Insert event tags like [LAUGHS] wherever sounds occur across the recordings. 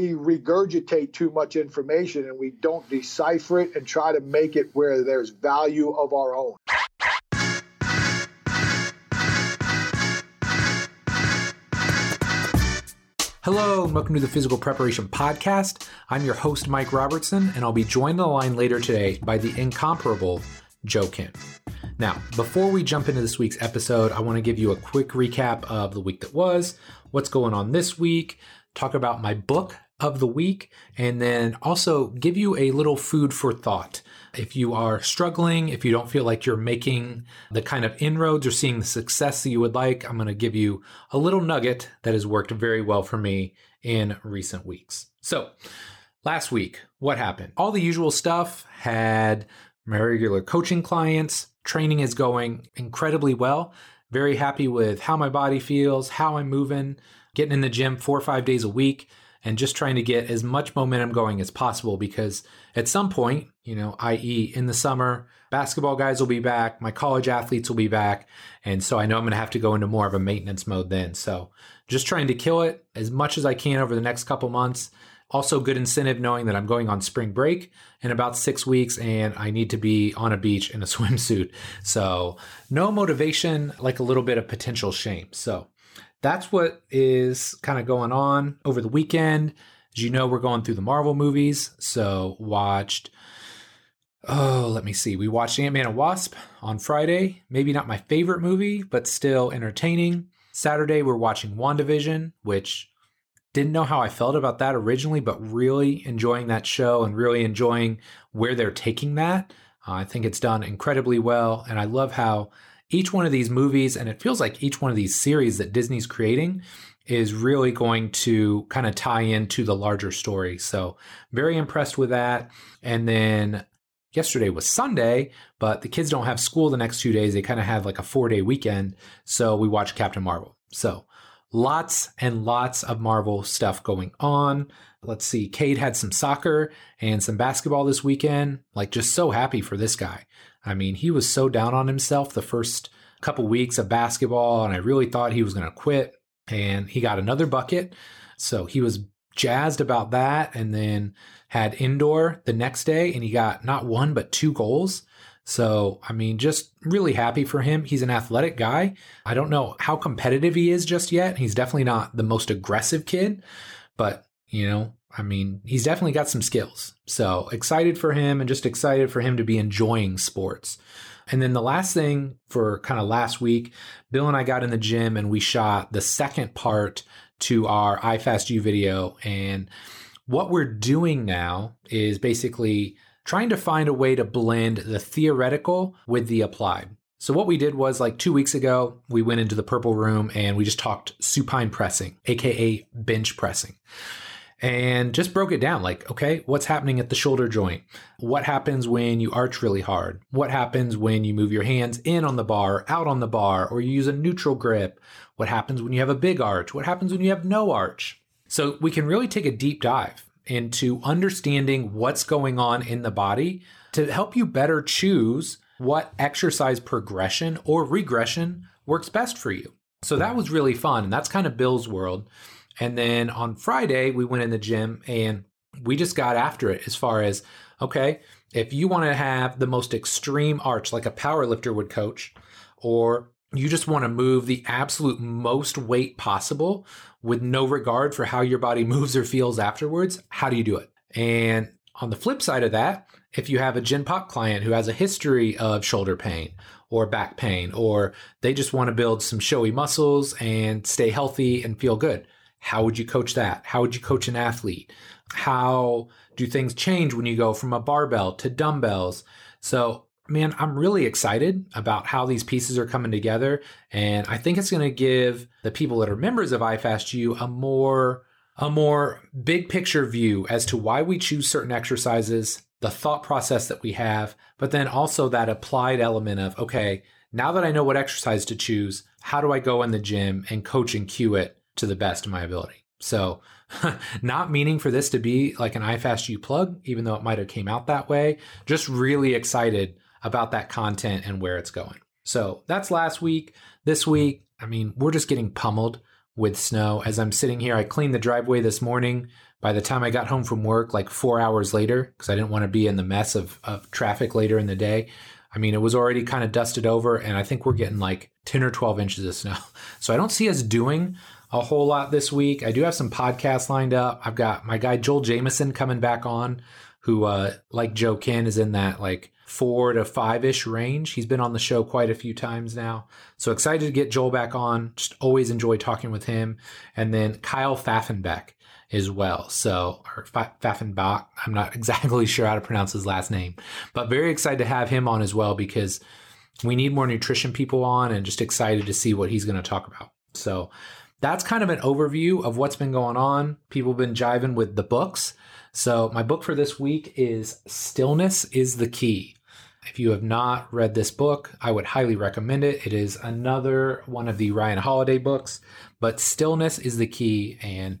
we regurgitate too much information and we don't decipher it and try to make it where there's value of our own. Hello, and welcome to the Physical Preparation Podcast. I'm your host, Mike Robertson, and I'll be joined on the line later today by the incomparable Joe Kenn. Now, before we jump into this week's episode, I want to give you a quick recap of the week that was, what's going on this week, talk about my book of the week, and then also give you a little food for thought. If you are struggling, if you don't feel like you're making the kind of inroads or seeing the success that you would like, I'm going to give you a little nugget that has worked very well for me in recent weeks. So, last week, what happened? All the usual stuff had my regular coaching clients. Training is going incredibly well. Very happy with how my body feels, how I'm moving, getting in the gym four or five days a week and just trying to get as much momentum going as possible because at some point, you know, i.e., in the summer, basketball guys will be back, my college athletes will be back. And so I know I'm going to have to go into more of a maintenance mode then. So just trying to kill it as much as I can over the next couple months. Also, good incentive knowing that I'm going on spring break in about six weeks and I need to be on a beach in a [LAUGHS] swimsuit. So, no motivation, like a little bit of potential shame. So, that's what is kind of going on over the weekend. As you know, we're going through the Marvel movies. So, watched, oh, let me see. We watched Ant Man and Wasp on Friday. Maybe not my favorite movie, but still entertaining. Saturday, we're watching WandaVision, which didn't know how I felt about that originally, but really enjoying that show and really enjoying where they're taking that. Uh, I think it's done incredibly well. And I love how each one of these movies, and it feels like each one of these series that Disney's creating, is really going to kind of tie into the larger story. So, very impressed with that. And then yesterday was Sunday, but the kids don't have school the next two days. They kind of have like a four day weekend. So, we watched Captain Marvel. So, lots and lots of Marvel stuff going on. Let's see, Cade had some soccer and some basketball this weekend. Like, just so happy for this guy. I mean, he was so down on himself the first couple weeks of basketball, and I really thought he was going to quit. And he got another bucket. So he was jazzed about that. And then had indoor the next day, and he got not one, but two goals. So, I mean, just really happy for him. He's an athletic guy. I don't know how competitive he is just yet. He's definitely not the most aggressive kid, but, you know, I mean, he's definitely got some skills. So excited for him and just excited for him to be enjoying sports. And then the last thing for kind of last week, Bill and I got in the gym and we shot the second part to our iFastU video. And what we're doing now is basically trying to find a way to blend the theoretical with the applied. So what we did was like two weeks ago, we went into the purple room and we just talked supine pressing, aka bench pressing and just broke it down like, okay, what's happening at the shoulder joint? What happens when you arch really hard? What happens when you move your hands in on the bar, out on the bar, or you use a neutral grip? What happens when you have a big arch? What happens when you have no arch? So we can really take a deep dive into understanding what's going on in the body to help you better choose what exercise progression or regression works best for you. So that was really fun. And that's kind of Bill's world. And then on Friday, we went in the gym and we just got after it as far as okay, if you want to have the most extreme arch like a power lifter would coach, or you just want to move the absolute most weight possible with no regard for how your body [LAUGHS] moves or feels afterwards, how do you do it? And on the flip side of that, if you have a Gen Pop client who has a history of shoulder pain or back pain, or they just want to build some showy muscles and stay healthy and feel good, how would you coach that? How would you coach an athlete? How do things change when you go from a barbell to dumbbells? So, man, I'm really excited about how these pieces are coming together. And I think it's going to give the people that are members of iFastU a more a more big picture view as to why we choose certain exercises, the thought process that we have, but then also that applied element of, okay, now that I know what exercise to choose, how do I go in the gym and coach and cue it to the best of my ability. So, [LAUGHS] not meaning for this to be like an iFastU plug, even though it might have came out that way. Just really excited about that content and where it's going. So that's last week. This week, I mean, we're just getting pummeled with snow. As I'm sitting here, I cleaned the driveway this morning by the time I got home from work, like four hours later, because I didn't want to be in the mess of, of traffic later in the day, I mean, it was already kind of dusted over, and I think we're getting like 10 or 12 inches of snow. [LAUGHS] So I don't see us doing a whole lot this week. I do have some podcasts lined up. I've got my guy Joel Jamieson coming back on, who, uh, like Joe Kenn, is in that like four to five ish range. He's been on the show quite a few times now. So excited to get Joel back on. Just always enjoy talking with him. And then Kyle Pfaffenbeck as well. So, or Pfaffenbach, I'm not [LAUGHS] exactly sure how to pronounce his last name, but very excited to have him on as well because we need more nutrition people on and just excited to see what he's going to talk about. So, that's kind of an overview of what's been going on. People have been jiving with the books. So, my book for this week is Stillness is the Key. If you have not read this book, I would highly recommend it. It is another one of the Ryan Holiday books, but stillness is the key. And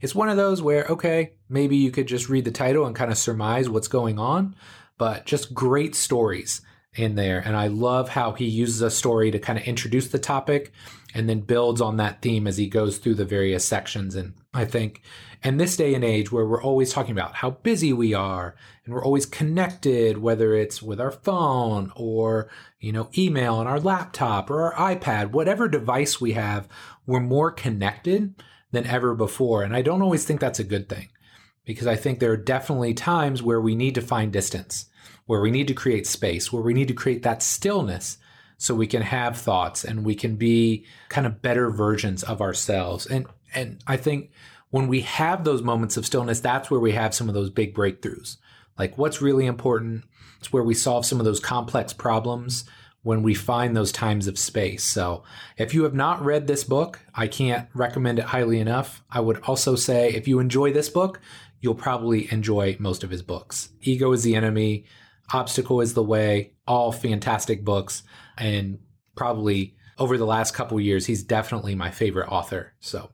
it's one of those where, okay, maybe you could just read the title and kind of surmise what's going on, but just great stories in there. And I love how he uses a story to kind of introduce the topic and then builds on that theme as he goes through the various sections. And I think in this day and age where we're always talking about how busy we are and we're always connected, whether it's with our phone or, you know, email on our laptop or our iPad, whatever device we have, we're more connected than ever before. And I don't always think that's a good thing because I think there are definitely times where we need to find distance, where we need to create space, where we need to create that stillness so we can have thoughts and we can be kind of better versions of ourselves. And and I think when we have those moments of stillness, that's where we have some of those big breakthroughs. Like what's really important, it's where we solve some of those complex problems when we find those times of space. So, if you have not read this book, I can't recommend it highly enough. I would also say if you enjoy this book, you'll probably enjoy most of his books. Ego is the enemy, Obstacle is the way, all fantastic books and probably over the last couple years he's definitely my favorite author. So,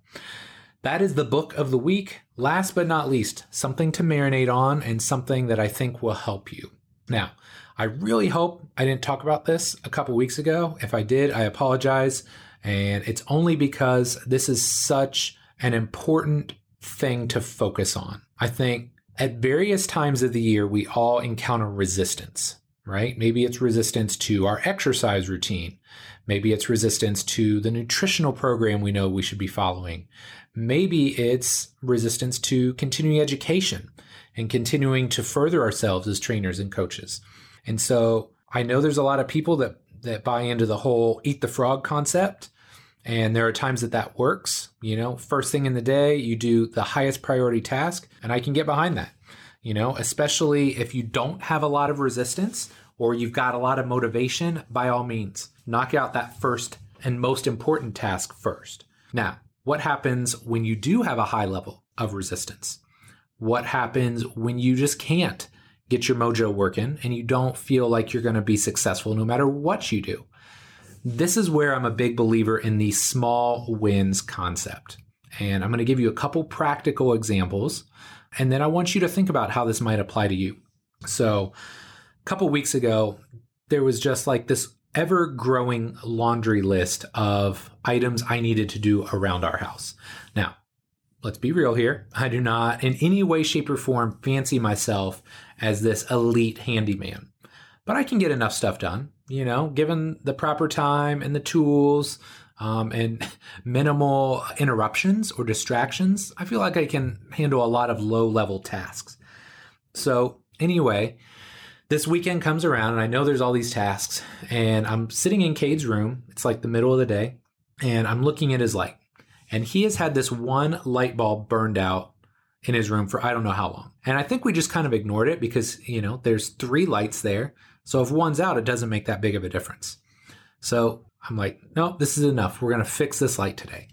that is the book of the week. Last but not least, something to marinate on and something that I think will help you. Now, I really hope I didn't talk about this a couple weeks ago. If I did, I apologize. And it's only because this is such an important thing to focus on. I think at various times of the year, we all encounter resistance, right? Maybe it's resistance to our exercise routine. Maybe it's resistance to the nutritional program we know we should be following. Maybe it's resistance to continuing education and continuing to further ourselves as trainers and coaches. And so I know there's a lot of people that that buy into the whole eat the frog concept. And there are times that that works. You know, first thing in the day, you do the highest priority task, and I can get behind that. You know, especially if you don't have a lot of resistance or you've got a lot of motivation, by all means, knock out that first and most important task first. Now, what happens when you do have a high level of resistance? What happens when you just can't? get your mojo working and you don't feel like you're going to be successful no matter what you do. This is where I'm a big believer in the small wins concept. And I'm going to give you a couple practical examples. And then I want you to think about how this might apply to you. So, a couple weeks ago, there was just like this ever growing laundry list of items I needed to do around our house. Now, let's be real here. I do not in any way, shape, or form fancy myself as this elite handyman. But I can get enough stuff done, you know, given the proper time and the tools um, and [LAUGHS] minimal interruptions or distractions. I feel like I can handle a lot of low level tasks. So, anyway, this weekend comes around and I know there's all these tasks, and I'm sitting in Cade's room. It's like the middle of the day, and I'm looking at his light. And he has had this one light bulb burned out in his room for I don't know how long. And I think we just kind of ignored it because, you know, there's three lights there. So if one's out, it doesn't make that big of a difference. So I'm like, no, this is enough. We're going to fix this light today.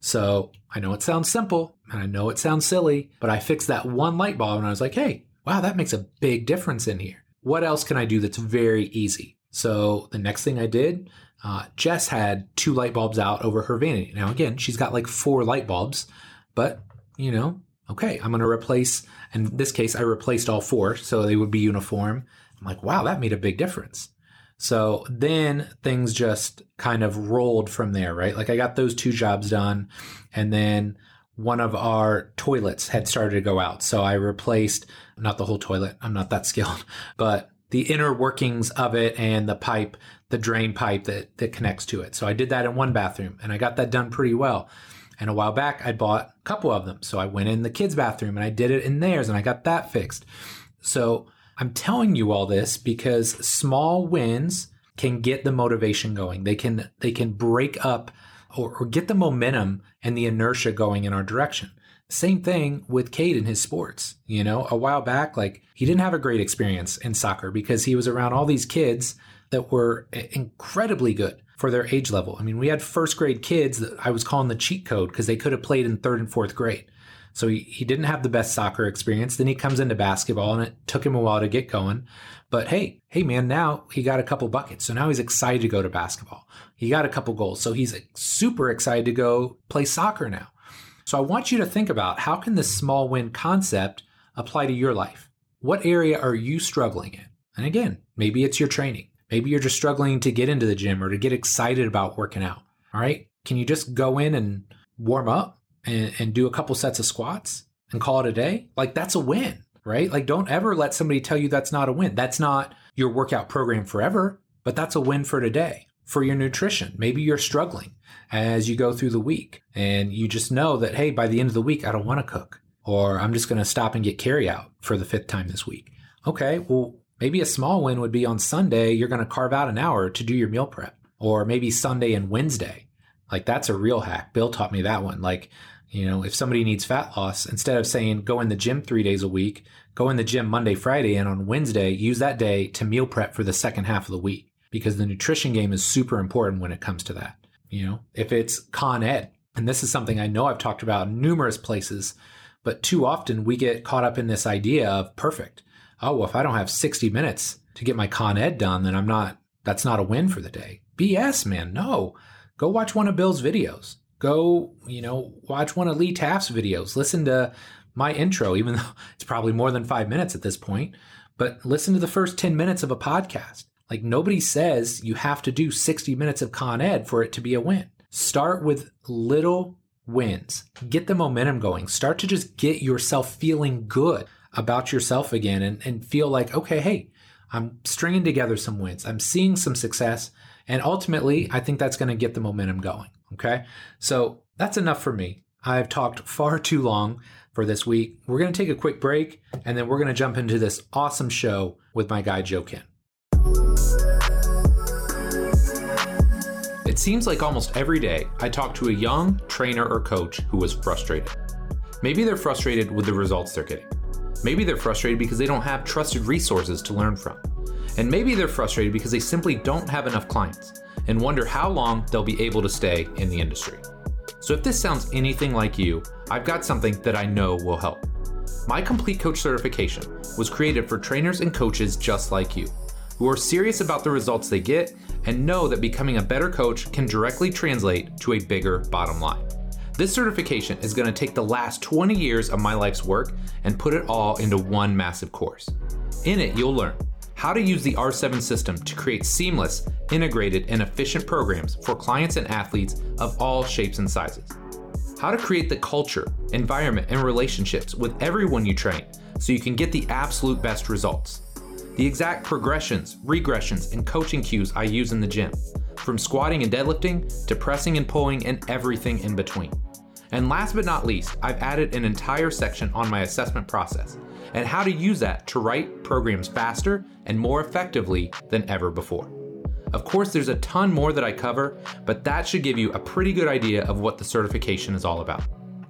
So I know it sounds simple and I know it sounds silly, but I fixed that one light bulb and I was like, hey, wow, that makes a big difference in here. What else can I do that's very easy? So the next thing I did, uh, Jess had two light bulbs out over her vanity. Now, again, she's got like four light bulbs, but you know, okay, I'm going to replace, in this case, I replaced all four so they would be uniform. I'm like, wow, that made a big difference. So then things just kind of rolled from there, right? Like I got those two jobs done. And then one of our toilets had started to go out. So I replaced not the whole toilet. I'm not that [LAUGHS] skilled, but the inner workings of it and the pipe, the drain pipe that, that connects to it. So I did that in one bathroom and I got that done pretty well. And a while back, I bought a couple of them. So I went in the kids' bathroom and I did it in theirs and I got that fixed. So I'm telling you all this because small wins can get the motivation going. They can they can break up or, or get the momentum and the inertia going in our direction. Same thing with Cade in his sports. You know, a while back, like he didn't have a great experience in soccer because he was around all these kids that were incredibly good for their age level. I mean, we had first grade kids that I was calling the cheat code because they could have played in third and fourth grade. So he, he didn't have the best soccer experience. Then he comes into basketball and it took him a while to get going. But hey, hey man, now he got a couple buckets. So now he's excited to go to basketball. He got a couple goals. So he's super excited to go play soccer now. So I want you to think about how can this small win concept apply to your life? What area are you struggling in? And again, maybe it's your training. Maybe you're just struggling to get into the gym or to get excited about working out. All right. Can you just go in and warm up? And, and do a couple sets of squats and call it a day, like that's a win, right? Like don't ever let somebody tell you that's not a win. That's not your workout program forever, but that's a win for today for your nutrition. Maybe you're struggling as you go through the week and you just know that, hey, by the end of the week, I don't want to cook or I'm just going to stop and get carry out for the fifth time this week. Okay, well, maybe a small win would be on Sunday, you're going to carve out an hour to do your meal prep or maybe Sunday and Wednesday. Like that's a real hack. Bill taught me that one. Like you know, if somebody needs fat loss, instead of saying go in the gym three days a week, go in the gym Monday, Friday, and on Wednesday, use that day to meal prep for the second half of the week because the nutrition game is super important when it comes to that. You know, if it's Con Ed, and this is something I know I've talked about in numerous places, but too often we get caught up in this idea of perfect. Oh, well, if I don't have 60 minutes to get my Con Ed done, then I'm not, that's not a win for the day. BS, man. No. Go watch one of Bill's videos go, you know, watch one of Lee Taft's videos, listen to my intro, even though [LAUGHS] it's probably more than five minutes at this point, but listen to the first 10 minutes of a podcast. Like nobody says you have to do 60 minutes of Con Ed for it to be a win. Start with little wins, get the momentum going, start to just get yourself feeling good about yourself again and, and feel like, okay, hey, I'm stringing together some wins, I'm seeing some success. And ultimately, I think that's going to get the momentum going. Okay. So that's enough for me. I've talked far too long for this week. We're going to take a quick break and then we're going to jump into this awesome show with my guy, Joe Kenn. It seems like almost every day I talk to a young trainer or coach who is frustrated. Maybe they're frustrated with the results they're getting. Maybe they're frustrated because they don't have trusted resources to learn from. And maybe they're frustrated because they simply don't have enough clients and wonder how long they'll be able to stay in the industry. So if this sounds anything like you, I've got something that I know will help. My Complete Coach certification was created for trainers and coaches just like you, who are serious about the results they get and know that becoming a better coach can directly translate to a bigger bottom line. This certification is going to take the last 20 years of my life's work and put it all into one massive course. In it, you'll learn how to use the R7 system to create seamless, integrated, and efficient programs for clients and athletes of all shapes and sizes. How to create the culture, environment, and relationships with everyone you train so you can get the absolute best results. The exact progressions, regressions, and coaching cues I use in the gym, from squatting and deadlifting to pressing and pulling and everything in between. And last but not least, I've added an entire section on my assessment process and how to use that to write programs faster and more effectively than ever before. Of course, there's a ton more that I cover, but that should give you a pretty good idea of what the certification is all about.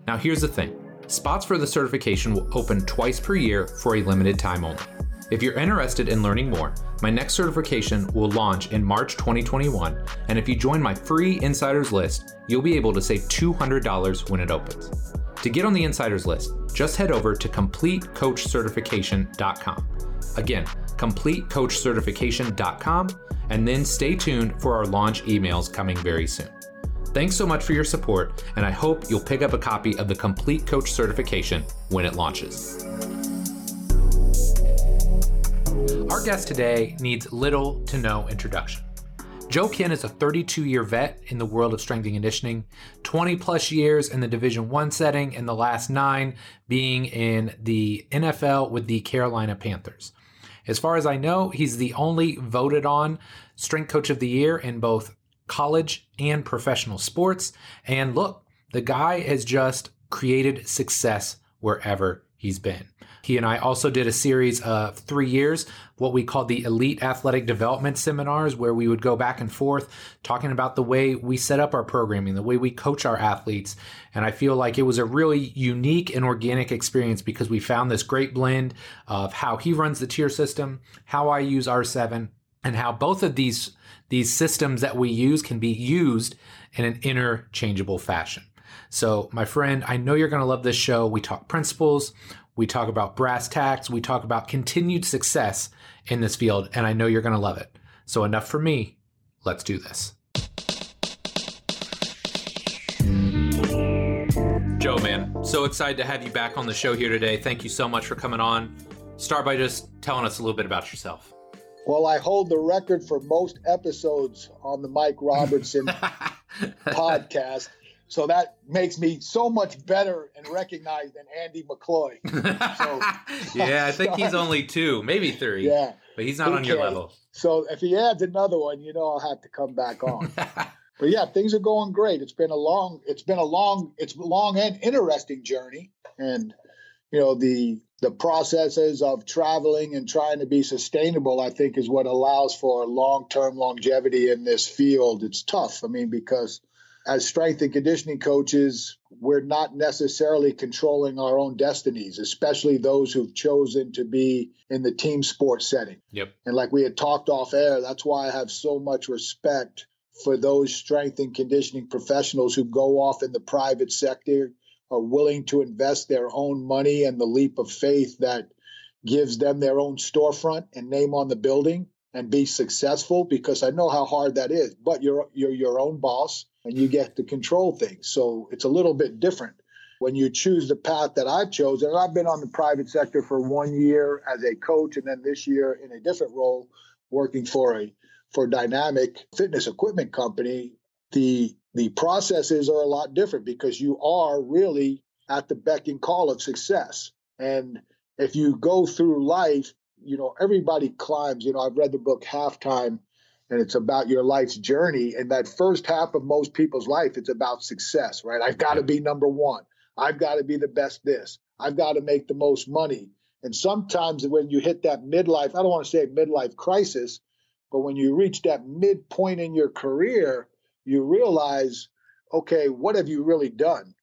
Now, here's the thing spots for the certification will open twice per year for a limited time only. If you're interested in learning more, my next certification will launch in March 2021, and if you join my free insiders list, you'll be able to save $200 when it opens. To get on the insiders list, just head over to CompleteCoachCertification.com. Again, CompleteCoachCertification.com, and then stay tuned for our launch emails coming very soon. Thanks so much for your support, and I hope you'll pick up a copy of the Complete Coach Certification when it launches. Our guest today needs little to no introduction. Joe Kenn is a 32 year vet in the world of strength and conditioning, 20 plus years in the Division 1 setting and the last 9 being in the NFL with the Carolina Panthers. As far as I know, he's the only voted on strength coach of the year in both college and professional sports. And look, the guy has just created success wherever he's been. He and I also did a series of three years, what we called the Elite Athletic Development Seminars, where we would go back and forth talking about the way we set up our programming, the way we coach our athletes. And I feel like it was a really unique and organic experience because we found this great blend of how he runs the tier system, how I use R7, and how both of these these systems that we use can be used in an interchangeable fashion. So, my friend, I know you're going to love this show. We talk principles, we talk about brass tacks, we talk about continued success in this field, and I know you're going to love it. So, enough for me. Let's do this. Joe, man, so excited to have you back on the show here today. Thank you so much for coming on. Start by just telling us a little bit about yourself. Well, I hold the record for most episodes on the Mike Robertson [LAUGHS] podcast. So that makes me so much better and recognized than Andy McCloy. [LAUGHS] So, yeah, I think he's only two, maybe three. Yeah. But he's not on your level. So if he adds another one, you know I'll have to come back on. [LAUGHS] but yeah, things are going great. It's been a long, it's been a long, it's long and interesting journey. And you know, the the processes of traveling and trying to be sustainable, I think, is what allows for long term longevity in this field. It's tough. I mean, because as strength and conditioning coaches, we're not necessarily controlling our own destinies, especially those who've chosen to be in the team sports setting. Yep. And like we had talked off air, that's why I have so much respect for those strength and conditioning professionals who go off in the private sector, are willing to invest their own money and the leap of faith that gives them their own storefront and name on the building and be successful because I know how hard that is. But you're you're your own boss and you get to control things. So it's a little bit different when you choose the path that I've chosen. I've been on the private sector for one year as a coach, and then this year in a different role, working for a for dynamic fitness equipment company. The the processes are a lot different because you are really at the beck and call of success. And if you go through life you know, everybody climbs. You know, I've read the book Halftime, and it's about your life's journey. And that first half of most people's life, it's about success, right? I've got to be number one. I've got to be the best this. I've got to make the most money. And sometimes when you hit that midlife, I don't want to say midlife crisis, but when you reach that midpoint in your career, you realize, okay, what have you really done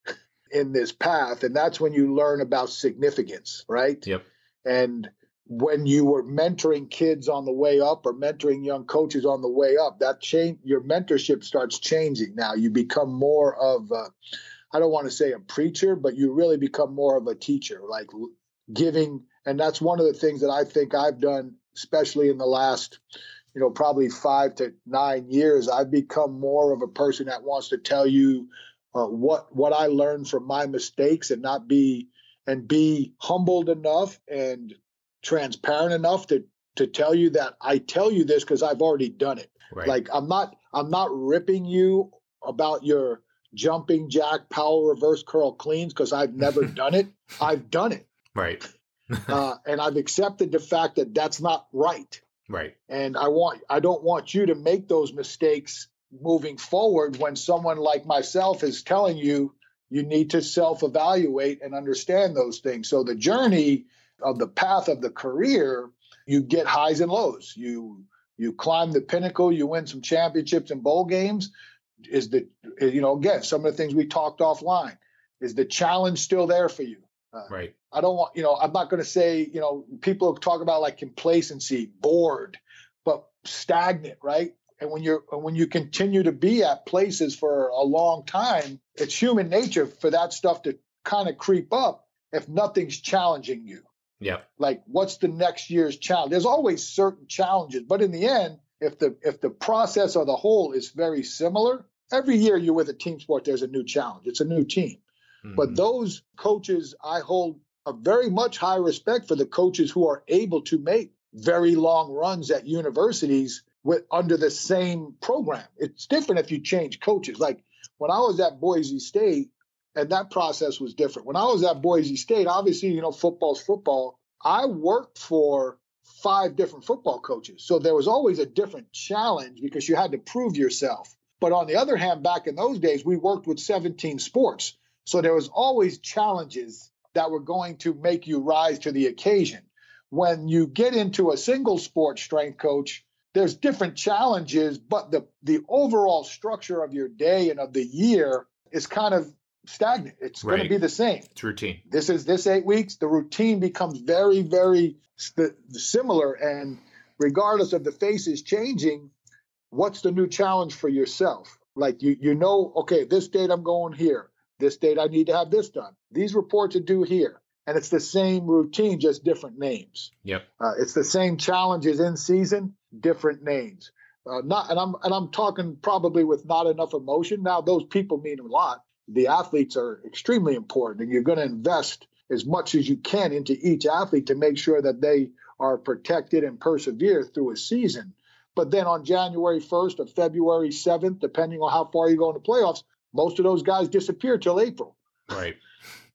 in this path? And that's when you learn about significance, right? Yep. And when you were mentoring kids on the way up or mentoring young coaches on the way up that change your mentorship starts changing now. You become more of I don't want to say a preacher but you really become more of a teacher like giving. And that's one of the things that I think I've done especially in the last you know probably 5 to 9 years I've become more of a person that wants to tell you uh, what what I learned from my mistakes and not be and be humbled enough and transparent enough to to tell you that I tell you this because I've already done it. Right. Like I'm not I'm not ripping you about your jumping jack power reverse curl cleans because I've never [LAUGHS] done it. I've done it. Right. [LAUGHS] uh, and I've accepted the fact that that's not right. Right. And I want I don't want you to make those mistakes moving forward when someone like myself is telling you you need to self-evaluate and understand those things. So the journey of the path of the career, you get highs and lows. You you climb the pinnacle, you win some championships and bowl games. Is the you know again some of the things we talked offline? Is the challenge still there for you? Uh, right. I don't want you know I'm not going to say you know people talk about like complacency, bored, but stagnant, right? And when you're when you continue to be at places for a long time, it's human nature for that stuff to kind of creep up if nothing's challenging you. Yeah. Like what's the next year's challenge? There's always certain challenges, but in the end, if the if the process or the whole is very similar, every year you're with a team sport, there's a new challenge. It's a new team. Mm-hmm. But those coaches, I hold a very much high respect for the coaches who are able to make very long runs at universities with under the same program. It's different if you change coaches. Like when I was at Boise State, and that process was different. When I was at Boise State, obviously, you know, football's football. I worked for five different football coaches. So there was always a different challenge because you had to prove yourself. But on the other hand, back in those days, we worked with 17 sports. So there was always challenges that were going to make you rise to the occasion. When you get into a single sport strength coach, there's different challenges, but the the overall structure of your day and of the year is kind of stagnant. It's right. going to be the same. It's routine. This is this eight weeks. The routine becomes very, very st- similar, and regardless of the faces changing, what's the new challenge for yourself? Like you, you know, okay, this date I'm going here. This date I need to have this done. These reports are due here, and it's the same routine, just different names. Yep. Uh, it's the same challenges in season, different names. Uh, not, and I'm and I'm talking probably with not enough emotion. Now those people mean a lot, the athletes are extremely important and you're going to invest as much as you can into each athlete to make sure that they are protected and persevere through a season. But then on January 1st or February 7th, depending on how far you go in the playoffs, most of those guys disappear till April. Right.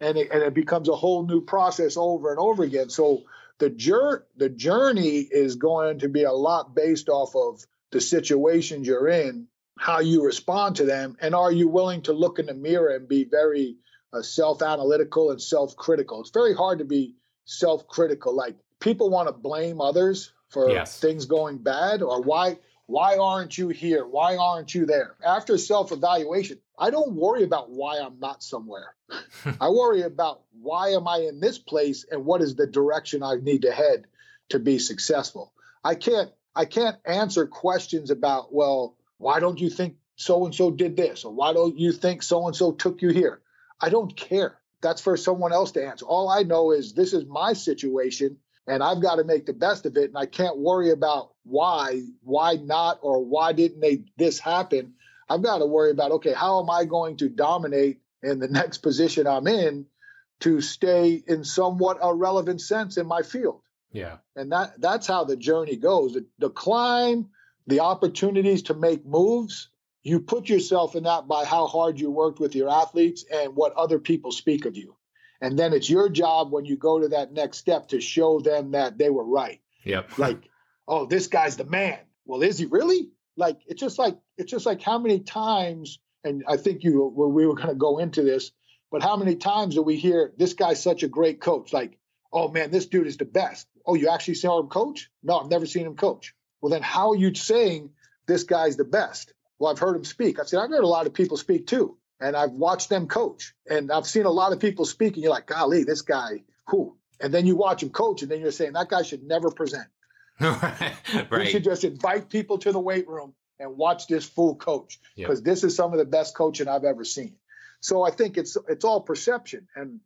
And it, and it becomes a whole new process over and over again. So the jur- the journey is going to be a lot based off of the situations you're in how you respond to them and are you willing to look in the mirror and be very uh, self-analytical and self-critical? It's very hard to be self-critical. Like people want to blame others for yes. things going bad or why why aren't you here? Why aren't you there? After self-evaluation i don't worry about why i'm not somewhere. [LAUGHS] I worry about why am i in this place and what is the direction i need to head to be successful. I can't i can't answer questions about well why don't you think so and so did this? Or why don't you think so and so took you here? I don't care. That's for someone else to answer. All I know is this is my situation and I've got to make the best of it. And I can't worry about why, why not, or why didn't they this happen. I've got to worry about okay, how am I going to dominate in the [LAUGHS] next position I'm in to stay in somewhat a relevant sense in my field. Yeah. And that that's how the journey goes. The, the climb the opportunities to make moves, you put yourself in that by how hard you worked with your athletes and what other people speak of you. And then it's your job when you go to that next step to show them that they were right. Yep. [LAUGHS] Like, oh, this guy's the man. Well, is he really? Like, it's just like it's just like how many times, and I think you we were going to go into this, but how many times do we hear this guy's such a great coach? Like, oh man, this dude is the best. Oh, you actually saw him coach? No, I've never seen him coach. Well, then how are you saying this guy's the best? Well, I've heard him speak. I said, I've heard a lot of people speak too. And I've watched them coach. And I've seen a lot of people speak, and you're like, golly, this guy, who? And then you watch him coach, and then you're saying that guy should never present. [LAUGHS] right. [LAUGHS] We should just invite people to the weight room and watch this fool coach because yep. this is some of the best coaching I've ever seen. So I think it's it's all perception, and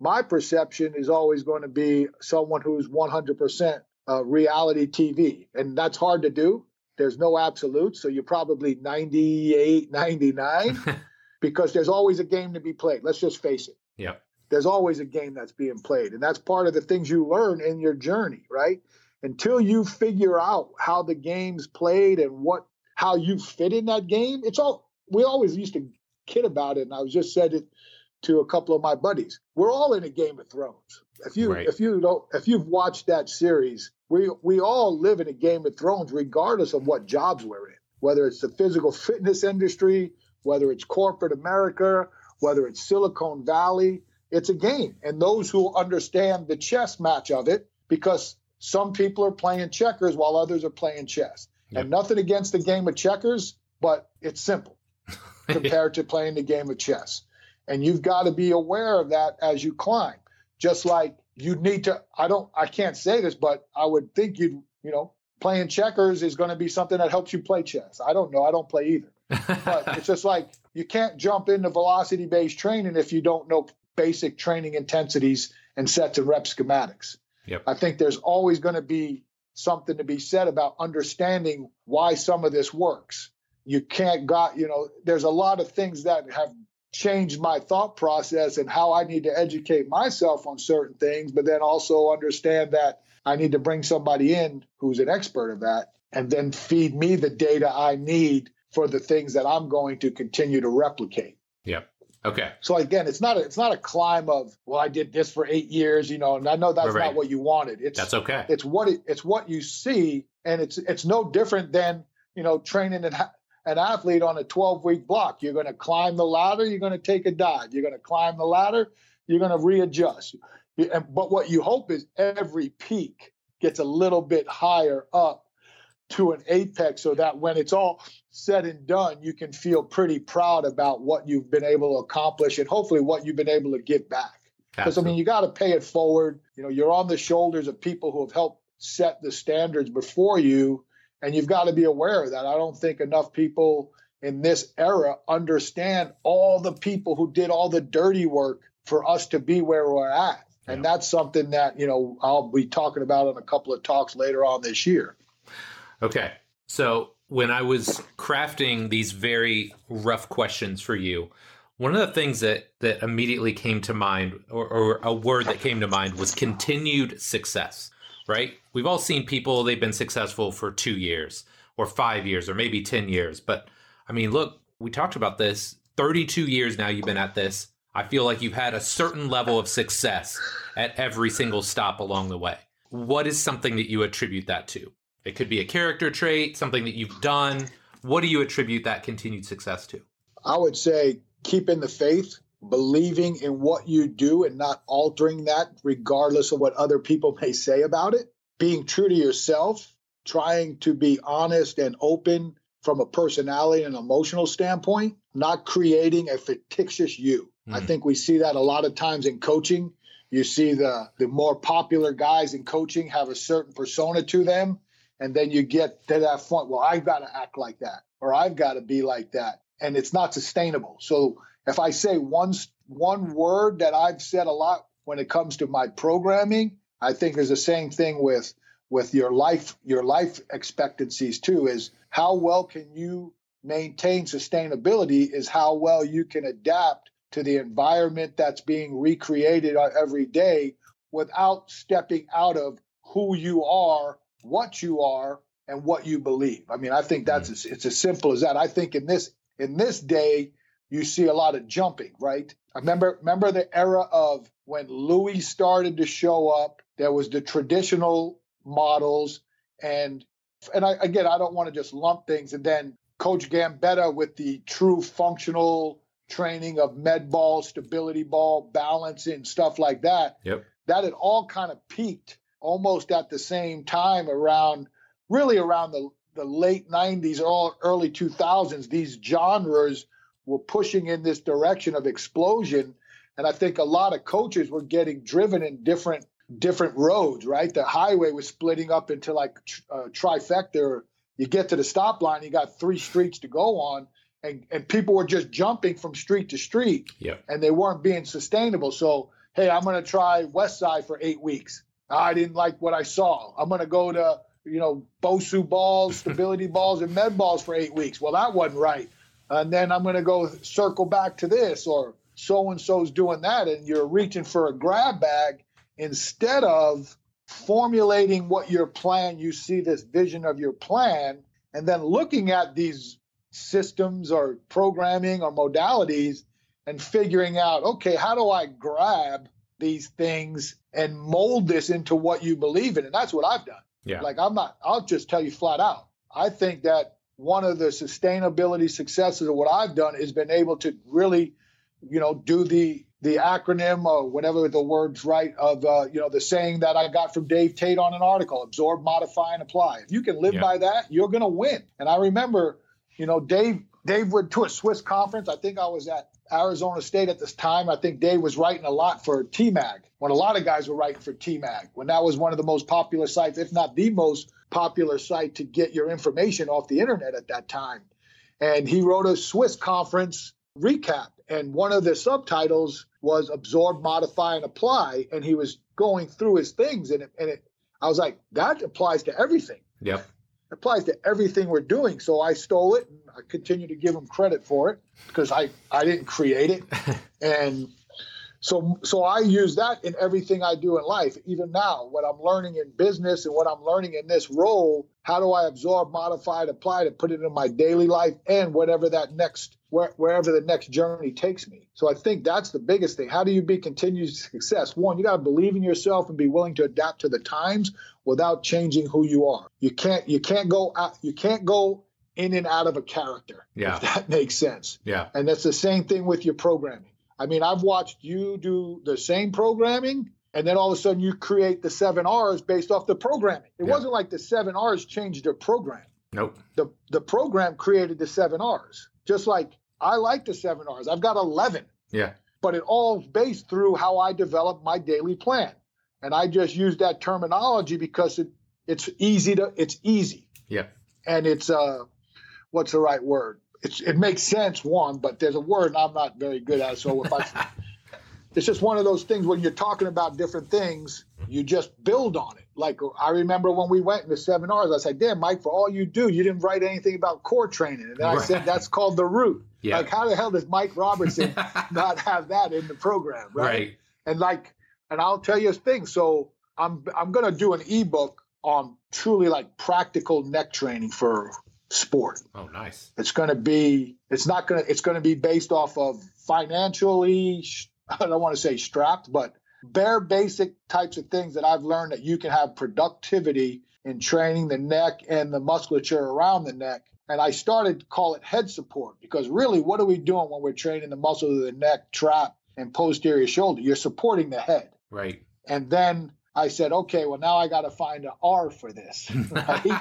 my perception is always going to be someone who's 100% uh, reality TV. And that's hard to do. There's no absolute. So you're probably 98, 99 [LAUGHS] because there's always a game to be played. Let's just face it. Yeah. There's always a game that's being played. And that's part of the things you learn in your journey, right? Until you figure out how the game's played and what how you fit in that game, it's all we always used to kid about it. And I was just said it to a couple of my buddies. We're all in a Game of Thrones. If you right. if you don't if you've watched that series, we we all live in a Game of Thrones, regardless of what jobs we're in. Whether it's the physical fitness industry, whether it's corporate America, whether it's Silicon Valley, it's a game. And those who understand the chess match of it, because some people are playing checkers while others are playing chess. Yep. And nothing against the game of checkers, but it's simple [LAUGHS] compared to playing the game of chess. And you've got to be aware of that as you climb. Just like you need to, I don't, I can't say this, but I would think you'd, you know, playing checkers is going to be something that helps you play chess. I don't know. I don't play either. but [LAUGHS] it's just like you can't jump into velocity based training if you don't know basic training intensities and sets and rep schematics. Yep. I think there's always going to be something to be said about understanding why some of this works. You can't got, you know, there's a lot of things that have changed my thought process and how I need to educate myself on certain things, but then also understand that I need to bring somebody in who's an expert of that and then feed me the data I need for the things that I'm going to continue to replicate. Yep. Okay. So again, it's not a, it's not a climb of well, I did this for eight years, you know, and I know that's right, not what you wanted. It's that's okay. It's what it, it's what you see, and it's it's no different than you know training an, an athlete on a 12 week block. You're going to climb the ladder, you're going to take a dive. You're going to climb the ladder, you're going to readjust. But what you hope is every peak gets a little bit higher up to an apex so that when it's all said and done, you can feel pretty proud about what you've been able to accomplish and hopefully what you've been able to give back. Because I mean, you got to pay it forward. You know, you're on the shoulders of people who have helped set the standards before you, and you've got to be aware of that. I don't think enough people in this era understand all the people who did all the dirty work for us to be where we're at. And yeah. that's something that, you know, I'll be talking about in a couple of talks later on this year. Okay. So when I was crafting these very rough questions for you, one of the things that that immediately came to mind, or, or a word that came to mind, was continued success. Right? We've all seen people they've been successful for two years, or five years, or maybe ten years. But I mean, look, we talked about this. Thirty-two years now you've been at this. I feel like you've had a certain level of success at every single stop along the way. What is something that you attribute that to? It could be a character trait, something that you've done. What do you attribute that continued success to? I would say keeping the faith, believing in what you do and not altering that regardless of what other people [LAUGHS] may say about it, being true to yourself, trying to be honest and open from a personality and emotional standpoint, not creating a fictitious you. Mm. I hmm. think we see that a lot of times in coaching. You see the the more popular guys in coaching have a certain persona to them and then you get to that point well i've got to act like that or i've got to be like that and it's not sustainable so if i say one one word that i've said a lot when it comes to my programming i think is the same thing with with your life your life expectancies too is how well can you maintain sustainability is how well you can adapt to the environment that's being recreated every day without stepping out of who you are what you are and what you believe. I mean, I think that's mm-hmm. it's as simple as that. I think in this in this day you see a lot of jumping, right? I remember remember the era of when Louie started to show up. There was the traditional models, and and I, again, I don't want to just lump things. And then Coach Gambetta with the true functional training of med ball, stability ball, balancing, stuff like that. Yep. That had all kind of peaked almost at the same time around really around the, the late 90s or early 2000s these genres were pushing in this direction of explosion and i think a lot of coaches were getting driven in different different roads right the highway was splitting up into like a uh, trifecta you get to the stop line you got three streets to go on and, and people were just jumping from street to street yeah. and they weren't being sustainable so hey i'm going to try Westside for eight weeks I didn't like what I saw. I'm going to go to, you know, BOSU balls, stability balls, and med balls for eight weeks. Well, that wasn't right. And then I'm going to go circle back to this, or so and so's doing that. And you're reaching for a grab bag instead of formulating what your plan, you see this vision of your plan, and then looking at these systems or programming or modalities and figuring out, okay, how do I grab these things and mold this into what you believe in. And that's what I've done. Yeah. Like I'm not, I'll just tell you flat out. I think that one of the sustainability successes of what I've done is been able to really, you know, do the the acronym or whatever the word's right of uh, you know the saying that I got from Dave Tate on an article: absorb, modify, and apply. If you can live yeah. by that, you're going to win. And I remember, you know, Dave Dave went to a Swiss conference. I think I was at Arizona State at this time. I think Dave was writing a lot for TMAG when a lot of guys were writing for TMAG, when that was one of the most popular sites, if not the most popular site to get your information off the internet at that time. And he wrote a Swiss conference recap. And one of the subtitles was absorb, modify, and apply. And he was going through his things. And, it, and it, I was like, that applies to everything. Yep [LAUGHS] applies to everything we're doing. So I stole it and I continue to give him credit for it because I, I didn't create it. [LAUGHS] and So, so I use that in everything I do in life. Even now, what I'm learning in business and what I'm learning in this role, how do I absorb, modify it, apply it, put it in my daily life and whatever that next, where, wherever the next journey takes me. So I think that's the biggest thing. How do you be continued success? One, you got to believe in yourself and be willing to adapt to the times without changing who you are. You can't, you can't go out, you can't go in and out of a character. Yeah. If that [LAUGHS] makes sense. Yeah. And that's the same thing with your programming. I mean, I've watched you do the same programming, and then all of a sudden you create the seven R's based off the programming. It Yeah. wasn't like the seven R's changed their program. Nope. The the program created the seven R's. Just like I like the seven R's. I've got eleven, Yeah. but it all based through how I develop my daily plan. And I just use that terminology because it it's easy to it's easy Yeah. and it's uh what's the right word it's it makes sense one but there's a word i'm not very good at so if i [LAUGHS] it's just one of those things when you're talking about different things you just build on it like i remember when we went into seven R's i said damn mike for all you do you didn't write anything about core training and then i said that's called the root Yeah. like how the hell does mike robertson [LAUGHS] not have that in the program right? right. and like and i'll tell you a thing so i'm i'm going to do an ebook on truly like practical neck training for sport Oh, nice. it's going to be it's not going to it's going to be based off of financially i don't want to say strapped but bare basic types of things that i've learned that you can have productivity in training the neck and the musculature around the neck and i started to call it head support because really what are we doing when we're training the muscles of the neck trap and posterior shoulder you're supporting the head Right. and then I said, okay, well, now I got to find an R for this. [LAUGHS] [LAUGHS] Right?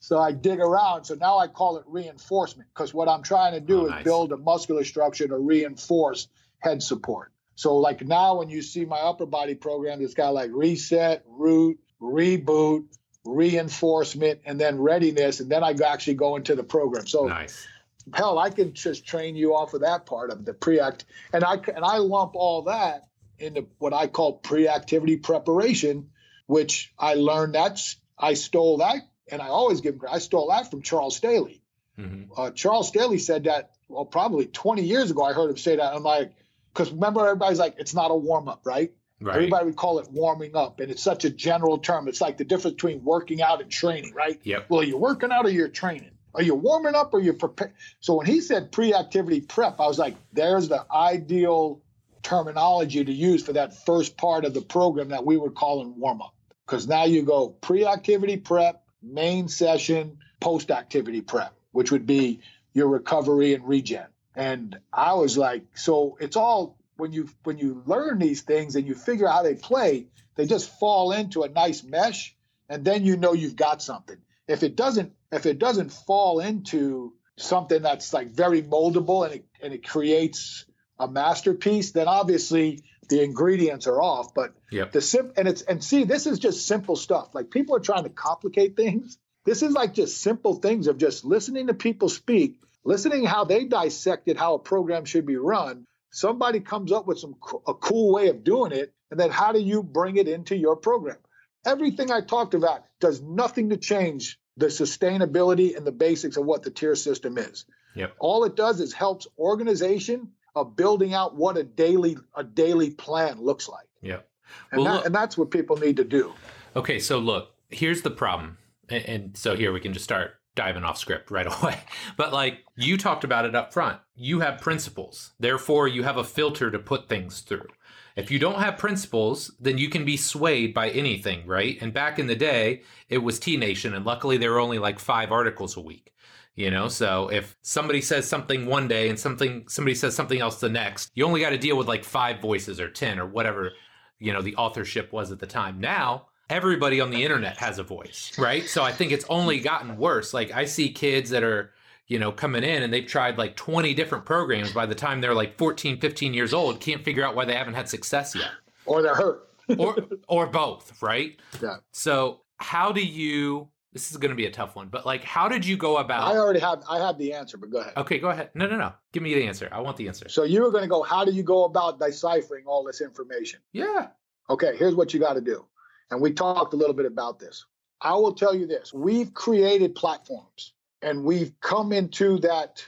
So I dig around. So now I call it reinforcement because what I'm trying to do Oh, is nice. build a muscular structure to reinforce head support. So, like now, when you see my upper body program, it's got like reset, root, reboot, reinforcement, and then readiness. And then I actually go into the program. So, Nice. hell, I can just train you off of that part of the pre-act, and I and I lump all that into what I call pre-activity preparation, which I learned that's I stole that, and I always give him credit. I stole that from Charles Staley. hmm Uh, Charles Staley said that well, probably 20 years ago. I heard him say that. I'm like, because remember, everybody's like, it's not a warm up, right? Right. Everybody would call it warming up, and it's such a general term. It's like the difference between working out and training, right? Yep. Well, you're working out or you're training. Are you warming up or you're prepared? So when he said pre-activity prep, I was like, there's the ideal terminology to use for that first part of the program that we were calling warm up. Because now you go pre-activity prep, main session, post-activity prep, which would be your recovery and regen. And I was like, so it's all when you when you learn these things and you figure out how they play, they just fall into a nice mesh, and then you know you've got something. If it doesn't if it doesn't fall into something that's like very moldable and it and it creates a masterpiece, then obviously the ingredients are off. But Yep. the sim and it's and see, this is just simple stuff. Like people are trying to complicate things. This is like just simple things of just listening to people speak, listening how they dissected how a program should be run. Somebody comes up with some co- a cool way of doing it, and then how do you bring it into your program? Everything I talked about does nothing to change the sustainability and the basics of what the tier system is. Yep. All it does is helps organization of building out what a daily a daily plan looks like. Yep. And, that, look- and that's what people need to do. Okay, so look, here's the problem. And, and so here we can just start diving off script right [LAUGHS] away. But like you talked about it up front, you have principles. Therefore, you have a filter to put things through. If you don't have principles, then you can be swayed by anything, right? And back in the day, it was T Nation, and luckily there were only like five articles a week. You know, so if somebody says something one day and something somebody says something else the next, you only got to deal with like five voices or ten or whatever you know the authorship was at the time. Now everybody on the internet has a voice, right? So I think it's only gotten worse. Like I see kids that are you know coming in and they've tried like 20 different programs by the time they're like 14 15 years old can't figure out why they haven't had success yet Or they're hurt. or or both right Yeah. so how do you this is going to be a tough one but like how did you go about? I already have I have the answer, but go ahead. okay go ahead no no no give me the answer i want the answer So you were going to go, how do you go about deciphering all this information? yeah Okay, here's what you got to do. And we talked a little bit about this. I will tell you this we've created platforms and we've come into that.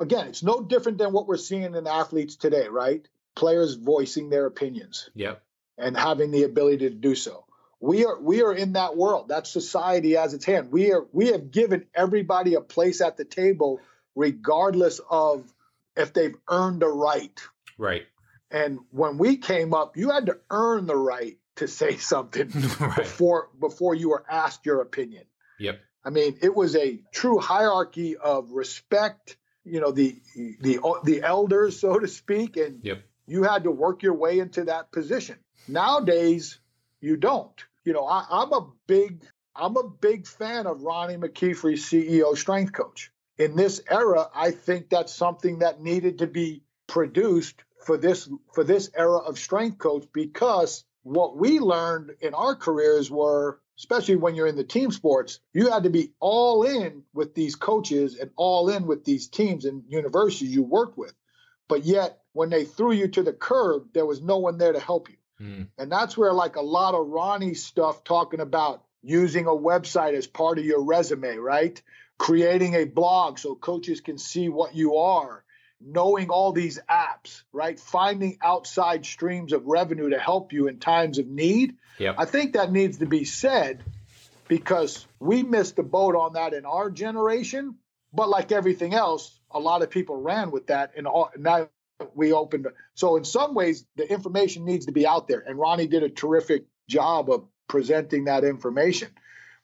Again, it's no different than what we're seeing in athletes today, right? players voicing their opinions. Yep. And having the ability to do so. We are we are in that world. That society as its hand. We are we have given everybody a place at the table, regardless of if they've earned a right. Right. And when we came up, you had to earn the right to say [LAUGHS] something [LAUGHS] right. before before you were asked your opinion. Yep. I mean, it was a true hierarchy of respect. You know, the the the elders, so to speak, and yep. you had to work your way into that position. Nowadays, you don't. You know, I, I'm a big I'm a big fan of Ronnie McKeefery, CEO strength coach. In this era, I think that's something that needed to be produced for this for this era of strength coach because what we learned in our careers were especially when you're in the team sports you had to be all in with these coaches and all in with these teams and universities you worked with but yet when they threw you to the curb there was no one there to help you mm. and that's where like a lot of ronnie stuff talking about using a website as part of your resume right creating a blog so coaches can see what you are knowing all these apps, right? Finding outside streams of revenue to help you in times of need. Yep. I think that needs to be said because we missed the boat on that in our generation. But like everything else, a lot of people ran with that, and all, now we opened. So in some ways, the information needs to be out there, and Ronnie did a terrific job of presenting that information.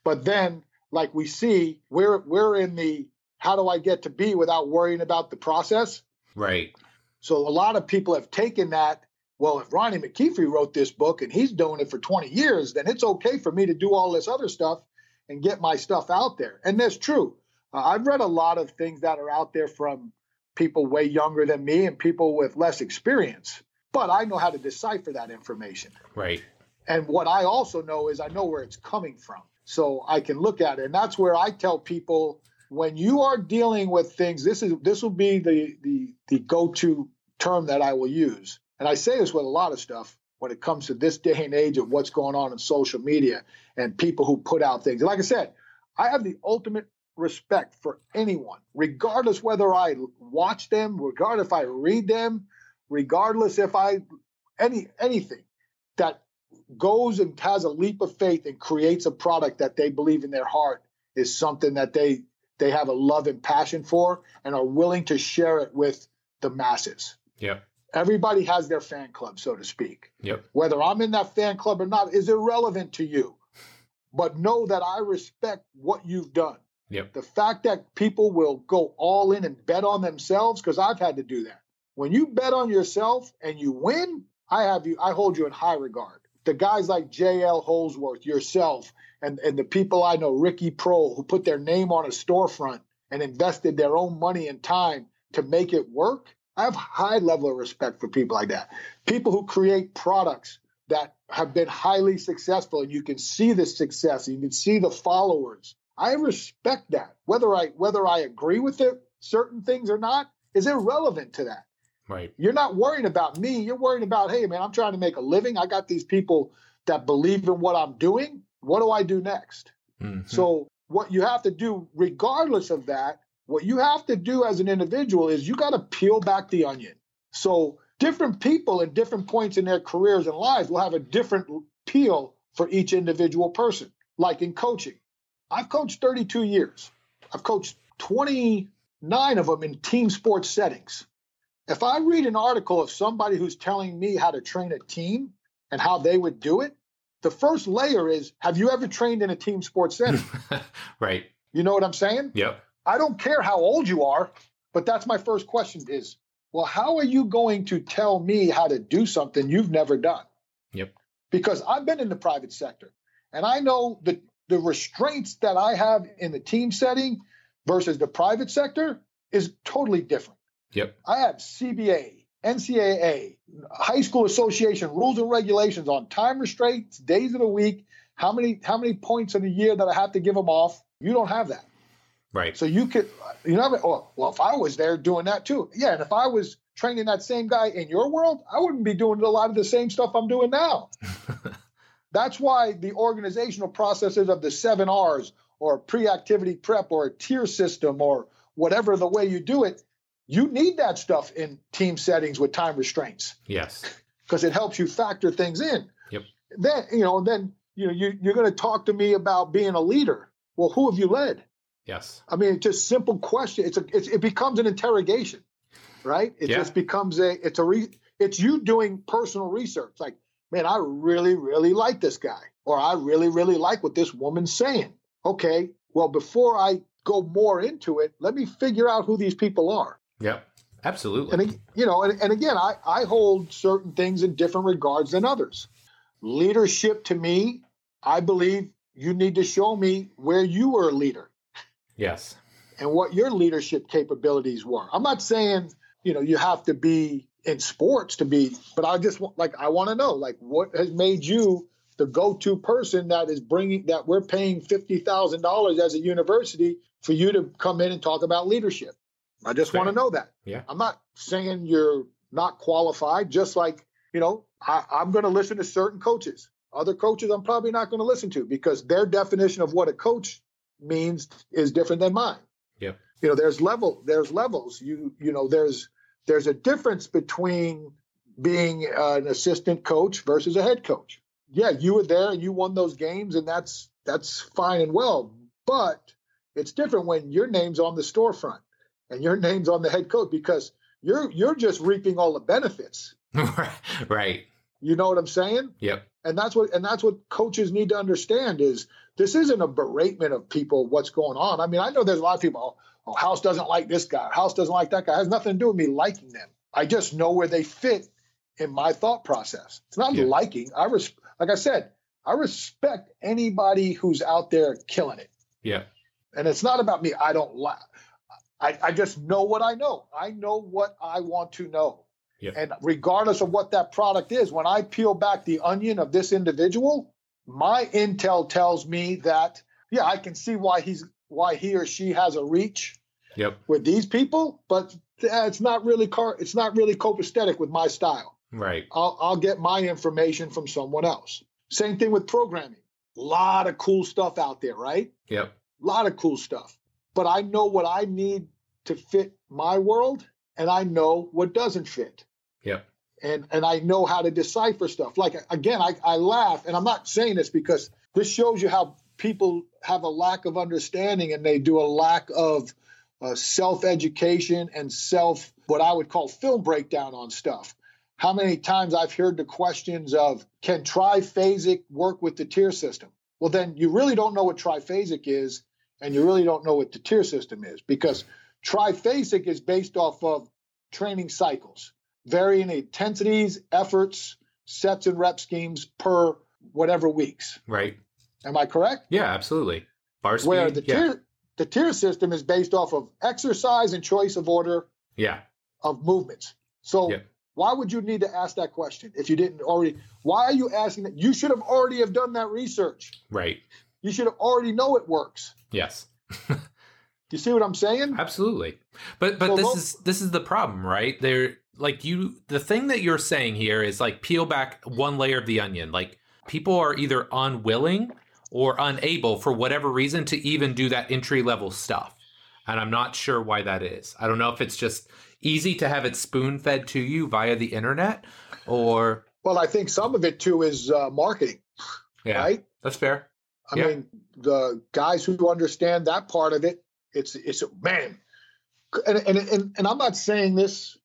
But then, like we see, we're we're in the how do I get to B without worrying about the process? Right. So a lot of people have taken that. Well, if Ronnie McKeefery wrote this book and he's doing it for 20 years, then it's okay for me to do all this other stuff and get my stuff out there. And that's true. Uh, I've read a lot of things that are out there from people way younger than me and people with less experience, but I know how to decipher that information. Right. And what I also know is I know where it's coming from. So I can look at it. And that's where I tell people when you are dealing with things, this is this will be the the the go-to term that I will use. And I say this with a lot of stuff when it comes to this day and age of what's going on in social media and people who put out things. And like I said, I have the ultimate respect for anyone, regardless whether I watch them, regardless if I read them, regardless if I any anything that goes and has a leap of faith and creates a product that they believe in their heart is something that they they have a love and passion for and are willing to share it with the masses. Yeah. Everybody has their fan club, so to speak. Yep. Whether I'm in that fan club or not is irrelevant to you. But know that I respect what you've done. Yep. The fact that people will go all in and bet on themselves, because I've had to do that. When you bet on yourself and you win, I have you, I hold you in high regard. The guys like JL Holdsworth, yourself, and, and the people I know, Ricky Pro, who put their name on a storefront and invested their own money and time to make it work. I have high level of respect for people like that. People who create products that have been highly successful and you can see the success, you can see the followers. I respect that. Whether I whether I agree with it, certain things or not, is irrelevant to that. Right. You're not worrying about me. You're worrying about, hey man, I'm trying to make a living. I got these people that believe in what I'm doing what do I do next? Mm-hmm. So, what you have to do, regardless of that, what you have to do as an individual is you got to peel back the onion. So, different people at different points in their careers and lives will have a different peel for each individual person. Like in coaching, I've coached 32 years, I've coached 29 of them in team sports settings. If I read an article of somebody who's telling me how to train a team and how they would do it, the first layer is have you ever trained in a team sports setting? [LAUGHS] right. You know what I'm saying? Yep. I don't care how old you are, but that's my first question is, well, how are you going to tell me how to do something you've never done? Yep. Because I've been in the private sector and I know the the restraints that I have in the team setting versus the private sector is totally different. Yep. I have CBA, NCAA, high school association rules and regulations on time restraints, days of the week, how many how many points in a year that I have to give them off. You don't have that. Right. So you could, you know, oh, well, if I was there doing that too, yeah. And if I was training that same guy in your world, I wouldn't be doing a lot of the same stuff I'm doing now. [LAUGHS] That's why the organizational processes of the seven R's or pre-activity prep or a tier system or whatever the way you do it you need that stuff in team settings with time restraints. Yes. [LAUGHS] Because it helps you factor things in. Yep. Then, you know, then you know, you, you're going to talk to me about being a leader. Well, who have you led? Yes. I mean, it's just simple question. It's a, it's, it becomes an interrogation, right? It Yeah. just becomes a, it's a, re, it's you doing personal research. Like, man, I really, really like this guy, or I really, really like what this woman's saying. Okay, well, before I go more into it, let me figure out who these people are. Yep. Absolutely. And you know, and, and again, I, I hold certain things in different regards than others. Leadership to me, I believe you need to show me where you were a leader yes. and what your leadership capabilities were. I'm not saying, you know, you have to be in sports to be, but I just want, like, I want to know, like, what has made you the go-to person that is bringing that we're paying fifty thousand dollars as a university for you to come in and talk about leadership. I just want to know that. Yeah. I'm not saying you're not qualified. Just like you know, I, I'm going to listen to certain coaches. Other coaches, I'm probably not going to listen to because their definition of what a coach means is different than mine. Yeah, You know, there's level, there's levels. You you know, there's there's a difference between being an assistant coach versus a head coach. Yeah, you were there and you won those games, and that's that's fine and well. But it's different when your name's on the storefront and your name's on the head coach because you're you're just reaping all the benefits. [LAUGHS] right. You know what I'm saying? Yep. And that's what and that's what coaches need to understand is this isn't a beratement of people what's going on. I mean, I know there's a lot of people, oh, House doesn't like this guy, House doesn't like that guy. It has nothing to do with me liking them. I just know where they fit in my thought process. It's not Yeah. liking. I res- like I said, I respect anybody who's out there killing it. Yeah. And it's not about me. I don't like. I, I just know what I know. I know what I want to know. Yep. And regardless of what that product is, when I peel back the onion of this individual, my intel tells me that yeah, I can see why he's why he or she has a reach Yep. with these people, but it's not really car. It's not really copacetic with my style. Right. I'll, I'll get my information from someone else. Same thing with programming. A lot of cool stuff out there, right? Yep. A lot of cool stuff. But I know what I need to fit my world, and I know what doesn't fit. Yep. And and I know how to decipher stuff. Like again, I, I laugh, and I'm not saying this because this shows you how people have a lack of understanding and they do a lack of uh, self education and self what I would call film breakdown on stuff. How many times I've heard the questions of can triphasic work with the tier system? Well, then you really don't know what triphasic is, and you really don't know what the tier system is because triphasic is based off of training cycles, varying intensities, efforts, sets, and rep schemes per whatever weeks. Right. Am I correct? Yeah, absolutely. Bar speed. Where the yeah. tier the tier system is based off of exercise and choice of order yeah. of movements. So why would you need to ask that question if you didn't already? Why are you asking that? You should have already have done that research. Right. You should have already know it works. Yes. Do [LAUGHS] you see what I'm saying? Absolutely. But but So this mo- is this is the problem, right? There like you the thing that you're saying here is like peel back one layer of the onion. Like people are either unwilling or unable for whatever reason to even do that entry level stuff. And I'm not sure why that is. I don't know if it's just easy to have it spoon fed to you via the internet or Well, I think some of it too is uh, marketing, yeah. right? That's fair. I Yeah. mean, the guys who understand that part of it, it's it's man, and and and, and I'm not saying this.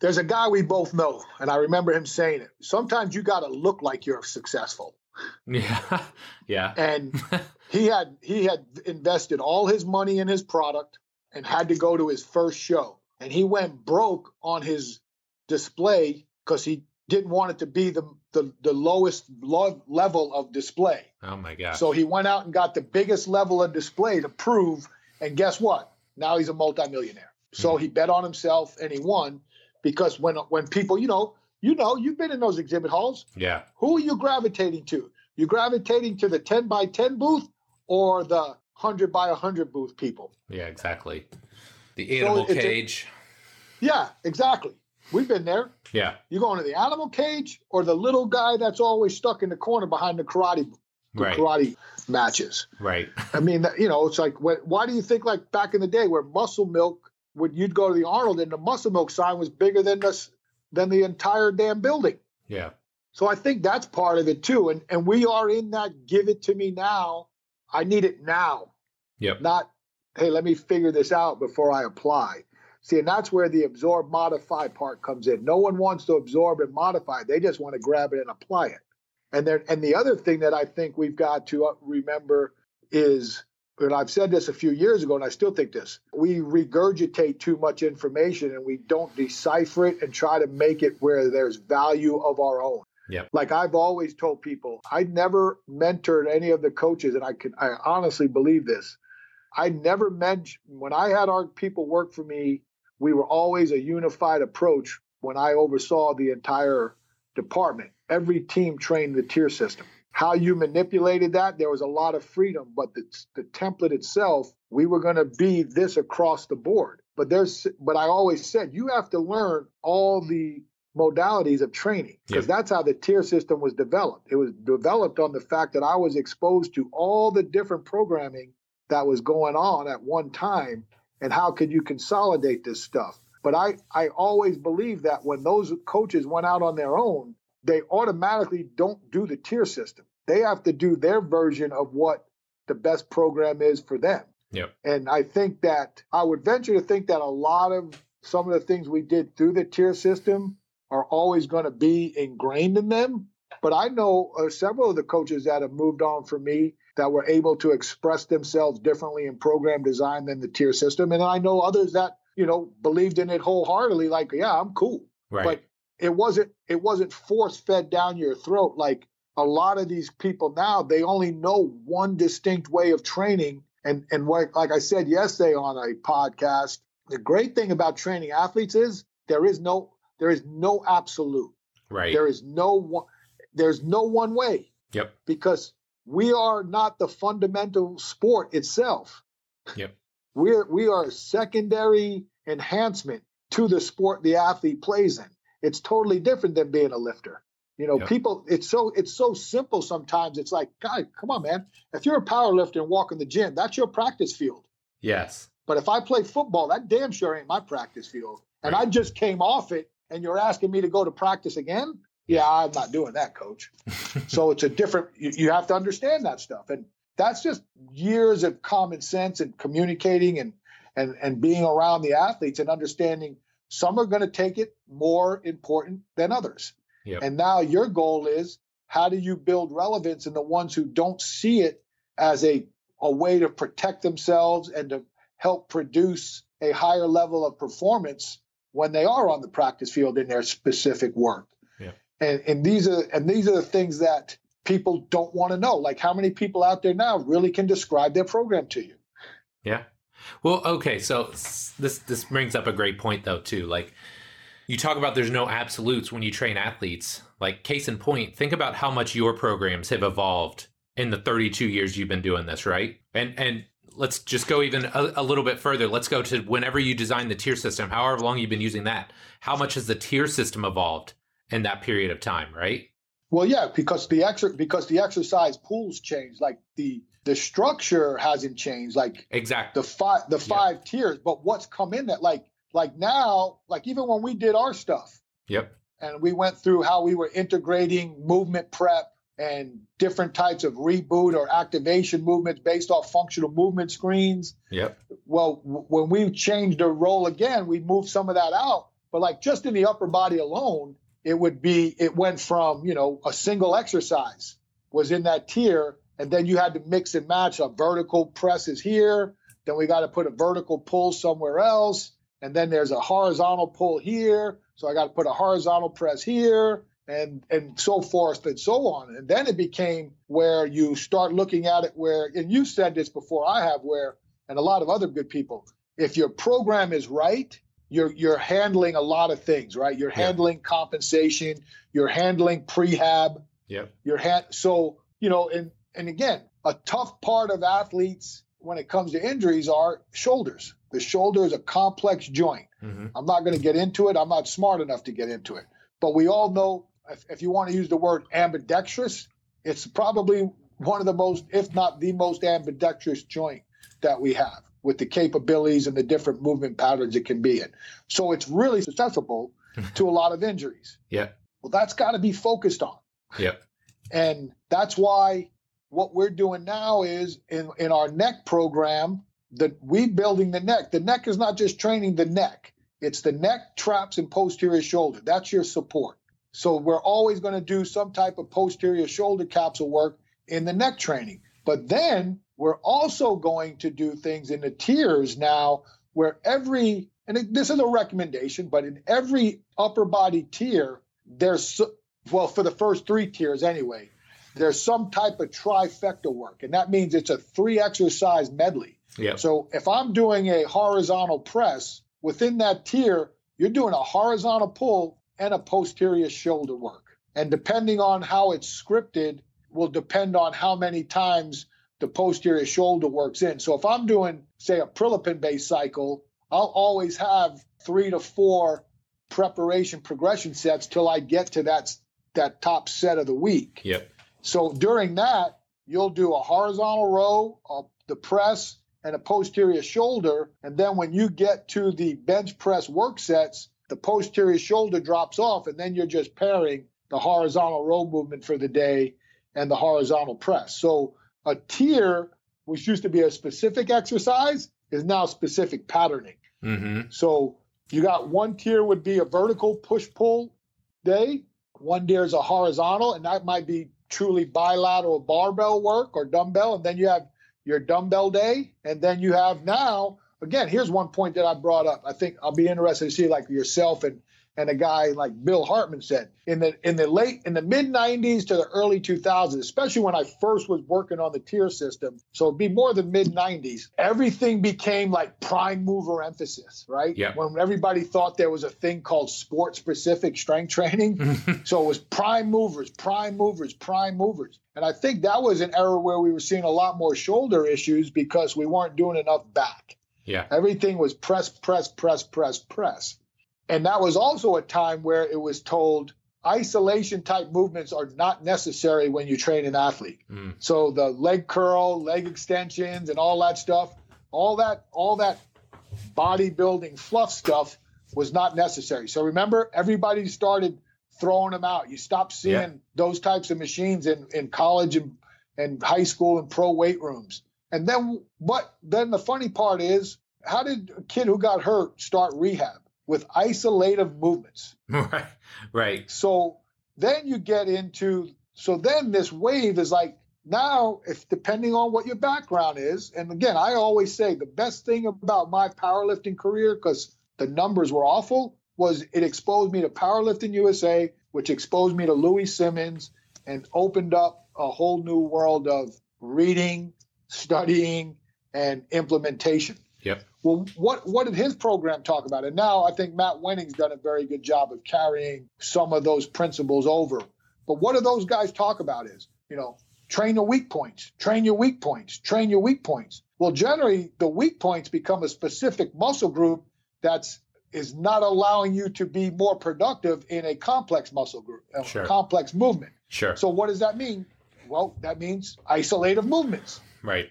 There's a guy we both know, and I remember him saying it. Sometimes you got to look like you're successful, [LAUGHS] Yeah. yeah. and [LAUGHS] he had he had invested all his money in his product and had to go to his first show, and he went broke on his display because he didn't want it to be the the, the lowest lo- level of display. Oh my god. So he went out and got the biggest level of display to prove. And guess what? Now he's a multimillionaire. So hmm. he bet on himself and he won because when when people, you know, you know, you've been in those exhibit halls. yeah. Who are you gravitating to? You gravitating to the 10 by 10 booth or the 100 by 100 booth people? Yeah, exactly. The animal a- cage. Yeah, exactly. We've been there. yeah. You going to the animal cage or the little guy that's always stuck in the corner behind the karate the Right. karate matches? Right. I mean, you know, it's like, wh- why do you think like back in the day where muscle milk when you'd go to the Arnold and the muscle milk sign was bigger than this than the entire damn building. Yeah. So I think that's part of it too. And and we are in that give it to me now. I need it now. Yep. Not, hey, let me figure this out before I apply. See, and that's where the absorb modify part comes in. No one wants to absorb and modify. They just want to grab it and apply it. And then and the other thing that I think we've got to uh, remember is and I've said this a few years ago, and I still think this we regurgitate too much information and we don't decipher it and try to make it where there's value of our own. Yeah. Like I've always told people, I never mentored any of the coaches, and I can I honestly believe this. I never meant when I had our people work for me, we were always a unified approach when I oversaw the entire department. Every team trained the tier system how you manipulated that, there was a lot of freedom, but the, the template itself, we were going to be this across the board. But there's, but I always said you have to learn all the modalities of training because yeah. that's how the tier system was developed. It was developed on the fact that I was exposed to all the different programming that was going on at one time and how could you consolidate this stuff. But I, I always believed that when those coaches went out on their own, they automatically don't do the tier system. They have to do their version of what the best program is for them. Yep. And I think that I would venture to think that a lot of some of the things we did through the tier system are always going to be ingrained in them. But I know uh, several of the coaches that have moved on from me that were able to express themselves differently in program design than the tier system. And I know others that, you know, believed in it wholeheartedly, like, yeah, I'm cool. Right. But it wasn't it wasn't force fed down your throat like a lot of these people now. They only know one distinct way of training. And and what, like i said yesterday on a podcast the great thing about training athletes is there is no there is no absolute. Right. There is no one there's no one way. Yep. Because we are not the fundamental sport itself. Yep. We're we are a secondary enhancement to the sport the athlete plays in it's totally different than being a lifter. You know, yep. people it's so it's so simple sometimes. It's like, God, come on, man. If you're a power lifter and walk in the gym, that's your practice field. Yes. But if I play football, that damn sure ain't my practice field. And right. I just came off it and you're asking me to go to practice again? Yeah, I'm not doing that, coach. [LAUGHS] so it's a different you, you have to understand that stuff. And that's just years of common sense and communicating and and and being around the athletes and understanding some are going to take it more important than others. Yep. And now your goal is how do you build relevance in the ones who don't see it as a, a way to protect themselves and to help produce a higher level of performance when they are on the practice field in their specific work. Yeah. And and these are and these are the things that people don't want to know. Like how many people out there now really can describe their program to you? Yeah. Well, okay, so this this brings up a great point though too. Like you talk about there's no absolutes when you train athletes. Like case in point, think about how much your programs have evolved in the 32 years you've been doing this, right? And and let's just go even a, a, little bit further. Let's go to whenever you designed the tier system, however long you've been using that. How much has the tier system evolved in that period of time, right? Well, yeah, because the extra because the exercise pools change. Like the the structure hasn't changed. Like exactly the five the five yep. tiers, but what's come in that like like now, like even when we did our stuff. Yep. And we went through how we were integrating movement prep and different types of reboot or activation movements based off functional movement screens. Yep. Well, w- when we changed the role again, we moved some of that out. But like just in the upper body alone, it would be it went from you know a single exercise was in that tier and then you had to mix and match a vertical press is here then we got to put a vertical pull somewhere else and then there's a horizontal pull here so i got to put a horizontal press here and and so forth and so on and then it became where you start looking at it where and you said this before i have where and a lot of other good people if your program is right you're you're handling a lot of things, right? You're handling yeah. compensation, you're handling prehab. Yep. You're ha- so you know, and and again, a tough part of athletes when it comes to injuries are shoulders. The shoulder is a complex joint. Mm-hmm. I'm not going to get into it. I'm not smart enough to get into it. But we all know if, if you want to use the word ambidextrous, it's probably one of the most, if not the most ambidextrous joint that we have. with the capabilities and the different movement patterns it can be in. So it's really susceptible [LAUGHS] to a lot of injuries. Yeah. Well, that's got to be focused on. Yeah. And that's why what we're doing now is in, in our neck program, that we building the neck. The neck is not just training the neck. It's the neck, traps, and posterior shoulder. That's your support. So we're always going to do some type of posterior shoulder capsule work in the neck training. But then we're also going to do things in the tiers now where every, and this is a recommendation, but in every upper body tier, there's, well, for the first three tiers anyway, there's some type of trifecta work. And that means it's a three exercise medley. Yeah. So if I'm doing a horizontal press within that tier, you're doing a horizontal pull and a posterior shoulder work. And depending on how it's scripted, will depend on how many times the posterior shoulder works in. So if I'm doing, say, a Prilepin based cycle, I'll always have three to four preparation progression sets till I get to that that top set of the week. Yep. So during that, you'll do a horizontal row, uh, the press, and a posterior shoulder. And then when you get to the bench press work sets, the posterior shoulder drops off, and then you're just pairing the horizontal row movement for the day and the horizontal press. So a tier, which used to be a specific exercise, is now specific patterning. Mm-hmm. So you got one tier would be a vertical push pull day, one tier is a horizontal, and that might be truly bilateral barbell work or dumbbell, and then you have your dumbbell day, and then you have now again. Here's one point that I brought up. I think I'll be interested to see like yourself and and a guy like Bill Hartman said in the in the late in the mid 90s to the early 2000s, especially when I first was working on the tier system. So it'd be more the mid 90s. Everything became like prime mover emphasis, right? Yeah. When everybody thought there was a thing called sport specific strength training, [LAUGHS] so it was prime movers, prime movers, prime movers. And I think that was an era where we were seeing a lot more shoulder issues because we weren't doing enough back. Yeah. Everything was press, press, press, press, press. And that was also a time where it was told isolation type movements are not necessary when you train an athlete. Mm. So the leg curl, leg extensions, and all that stuff, all that, all that bodybuilding fluff stuff was not necessary. So remember, everybody started throwing them out. You stopped seeing Yeah. those types of machines in, in college and, and high school and pro weight rooms. And then what then the funny part is, how did a kid who got hurt start rehab? With isolative movements. [LAUGHS] Right. Right. So then you get into so then this wave is like now if depending on what your background is and again I always say the best thing about my powerlifting career cuz the numbers were awful was it exposed me to powerlifting USA which exposed me to Louie Simmons and opened up a whole new world of reading, studying and implementation. Yep. Well, what what did his program talk about? And now I think Matt Wenning's done a very good job of carrying some of those principles over. But what do those guys talk about is, you know, train your weak points, train your weak points, train your weak points. Well, generally the weak points become a specific muscle group that's is not allowing you to be more productive in a complex muscle group, a Sure. complex movement. Sure. So what does that mean? Well, that means isolative movements. right.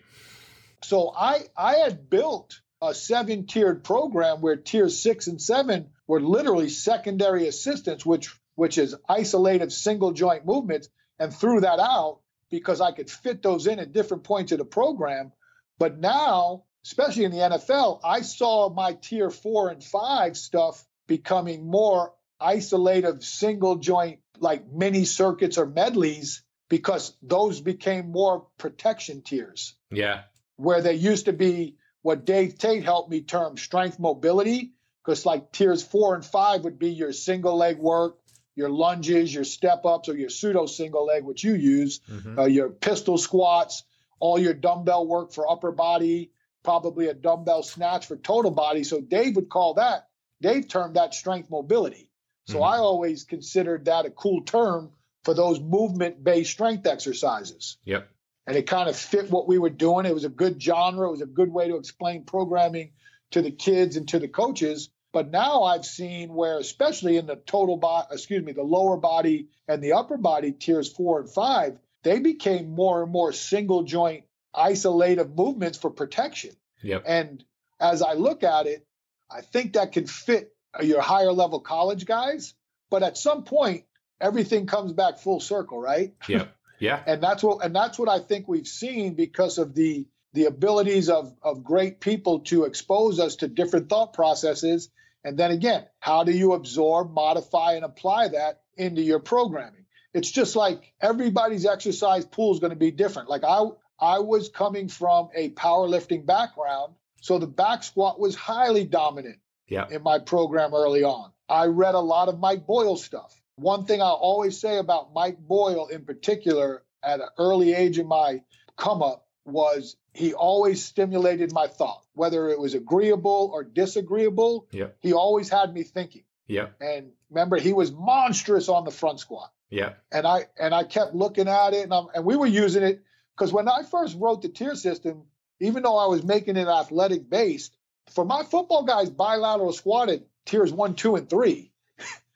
So I I had built a seven tiered program where tiers six and seven were literally secondary assistance, which which is isolated single joint movements, and threw that out because I could fit those in at different points of the program. But now, especially in the NFL, I saw my tier four and five stuff becoming more isolated single joint like mini circuits or medleys because those became more protection tiers Yeah. Where there used to be what Dave Tate helped me term strength mobility, because like tiers four and five would be your single leg work, your lunges, your step ups, or your pseudo single leg, which you use, Mhm. uh, your pistol squats, all your dumbbell work for upper body, probably a dumbbell snatch for total body. So Dave would call that, Dave termed that strength mobility. So Mhm. I always considered that a cool term for those movement based strength exercises Yep. And it kind of fit what we were doing. It was a good genre. It was a good way to explain programming to the kids and to the coaches. But now I've seen where, especially in the total body, excuse me, the lower body and the upper body tiers four and five, they became more and more single joint isolative movements for protection. Yep. And as I look at it, I think that could fit your higher level college guys. But at some point, everything comes back full circle, right? Yep. Yeah. and that's what and that's what I think we've seen because of the the abilities of of great people to expose us to different thought processes. And then again, how do you absorb, modify, and apply that into your programming? It's just like everybody's exercise pool is going to be different. Like I I was coming from a powerlifting background, so the back squat was highly dominant Yeah. in my program early on. I read a lot of Mike Boyle stuff. One thing I'll always say about Mike Boyle in particular at an early age in my come up was he always stimulated my thought, whether it was agreeable or disagreeable. Yep. He always had me thinking. Yep. And remember, he was monstrous on the front squat. Yep. And I and I kept looking at it, and, I'm, and we were using it because when I first wrote the tier system, even though I was making it athletic based, for my football guys, bilateral squatted tiers one, two, and three.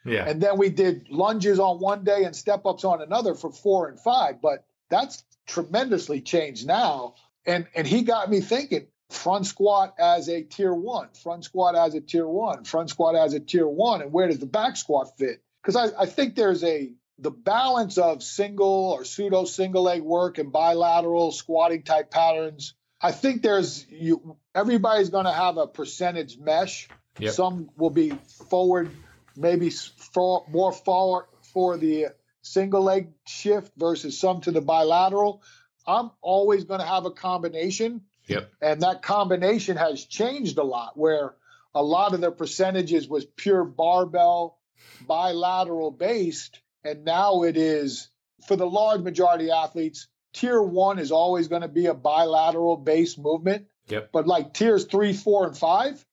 Yeah. And then we did lunges on one day and step ups on another for four and five. But that's tremendously changed now. And and he got me thinking front squat as a tier one, front squat as a tier one, front squat as a tier one, and where does the back squat fit? Because I, I think there's a the balance of single or pseudo single leg work and bilateral squatting type patterns. I think there's you everybody's going to have a percentage mesh. Yep. Some will be forward, maybe for, more forward for the single leg shift versus some to the bilateral. I'm always going to have a combination. Yep. And that combination has changed a lot, where a lot of their percentages was pure barbell, bilateral based. And now it is, for the large majority of athletes, tier one is always going to be a bilateral based movement. Yep. But like tiers three, four, and five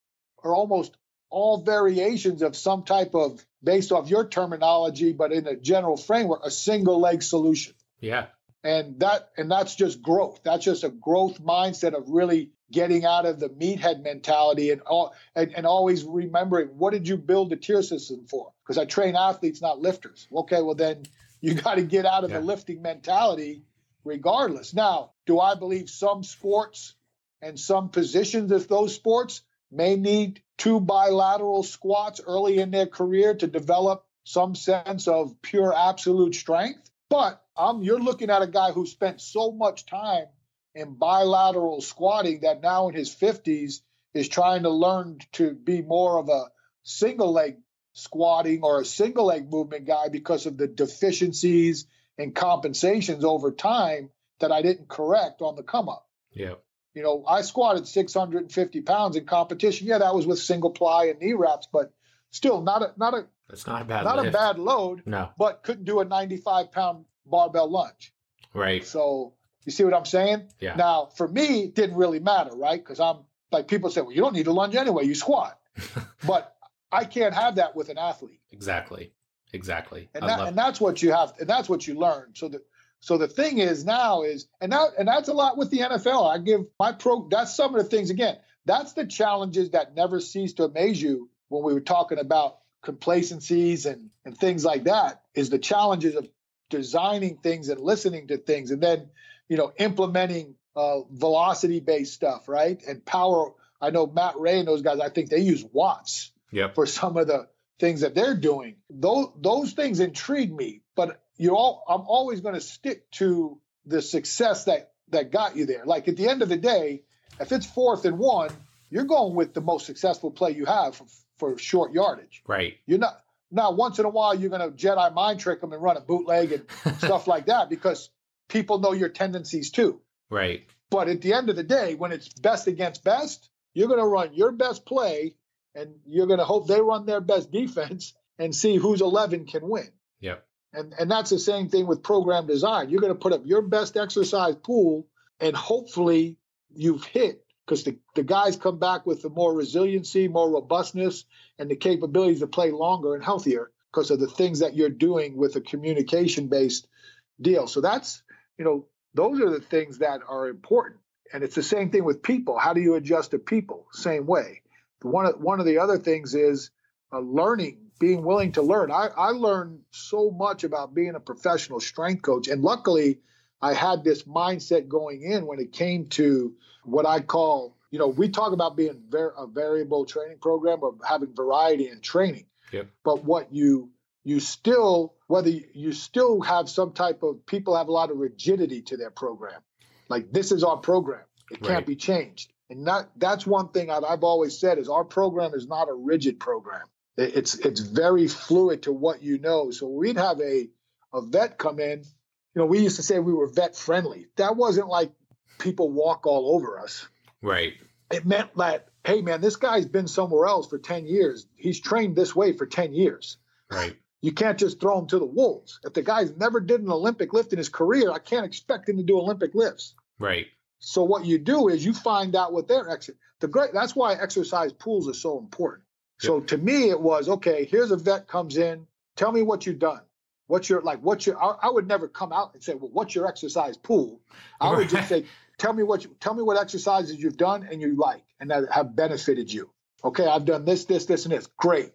are almost all variations of some type of, based off your terminology, but in a general framework, a single leg solution. Yeah. and that and that's just growth. That's just a growth mindset of really getting out of the meathead mentality and all and, and always remembering what did you build the tier system for? Because i train athletes not lifters. Okay well then you [LAUGHS] got to get out of Yeah. the lifting mentality regardless. Now do i believe some sports and some positions of those sports may need two bilateral squats early in their career to develop some sense of pure absolute strength but um, you're looking at a guy who spent so much time in bilateral squatting that now in his 50s is trying to learn to be more of a single leg squatting or a single leg movement guy because of the deficiencies and compensations over time that I didn't correct on the come up. Yep. You know, I squatted 650 pounds in competition. Yeah, that was with single ply and knee wraps, but still not a not a That's not a bad not a bad load, No. but couldn't do a 95 pound barbell lunge. Right. So you see what I'm saying? Yeah. Now, for me, it didn't really matter, right? Because I'm like people say, well, you don't need to lunge anyway, you squat. [LAUGHS] but I can't have that with an athlete. Exactly. Exactly. And that, and that's what you have and that's what you learn. So the so the thing is now is and that and that's a lot with the NFL. I give my pro that's some of the things again. That's the challenges that never cease to amaze you when we were talking about complacencies and and things like that is the challenges of designing things and listening to things and then you know implementing uh, velocity based stuff right and power i know Matt Rhea and those guys i think they use watts Yep. for some of the things that they're doing those those things intrigue me but you all i'm always going to stick to the success that that got you there like at the end of the day if it's fourth and one you're going with the most successful play you have for, for short yardage Right. you're not now once in a while you're going to Jedi mind trick them and run a bootleg and [LAUGHS] stuff like that because people know your tendencies too. Right. But at the end of the day, when it's best against best, you're going to run your best play and you're going to hope they run their best defense and see whose 11 can win. And and that's the same thing with program design. You're going to put up your best exercise pool and hopefully you've hit because the, the guys come back with the more resiliency, more robustness, and the capabilities to play longer and healthier because of the things that you're doing with a communication based deal. So that's, you know, those are the things that are important. And it's the same thing with people. How do you adjust to people? Same way. One of, one of the other things is uh, learning, being willing to learn. I, I learned so much about being a professional strength coach. And luckily, I had this mindset going in when it came to what I call you know, we talk about being ver- a variable training program or having variety in training. Yep. But what you you still whether you still have some type of people have a lot of rigidity to their program. Like this is our program. It can't Right. be changed. And not that's one thing I've, I've always said is our program is not a rigid program. It- It's it's very fluid to what you know. So we'd have a a vet come in. You know, we used to say we were vet friendly. That wasn't like people walk all over us Right. it meant that hey man this guy's been somewhere else for 10 years he's trained this way for 10 years Right. you can't just throw him to the wolves if the guy's never did an olympic lift in his career i can't expect him to do olympic lifts Right. so what you do is you find out what their exit the great that's why exercise pools are so important so to me it was okay here's a vet comes in tell me what you've done. What's your like what's your I, I would never come out and say well what's your exercise pool? [LAUGHS] I would just say tell me what you tell me what exercises you've done and you like and that have benefited you. Okay i've done this this this and this. Great.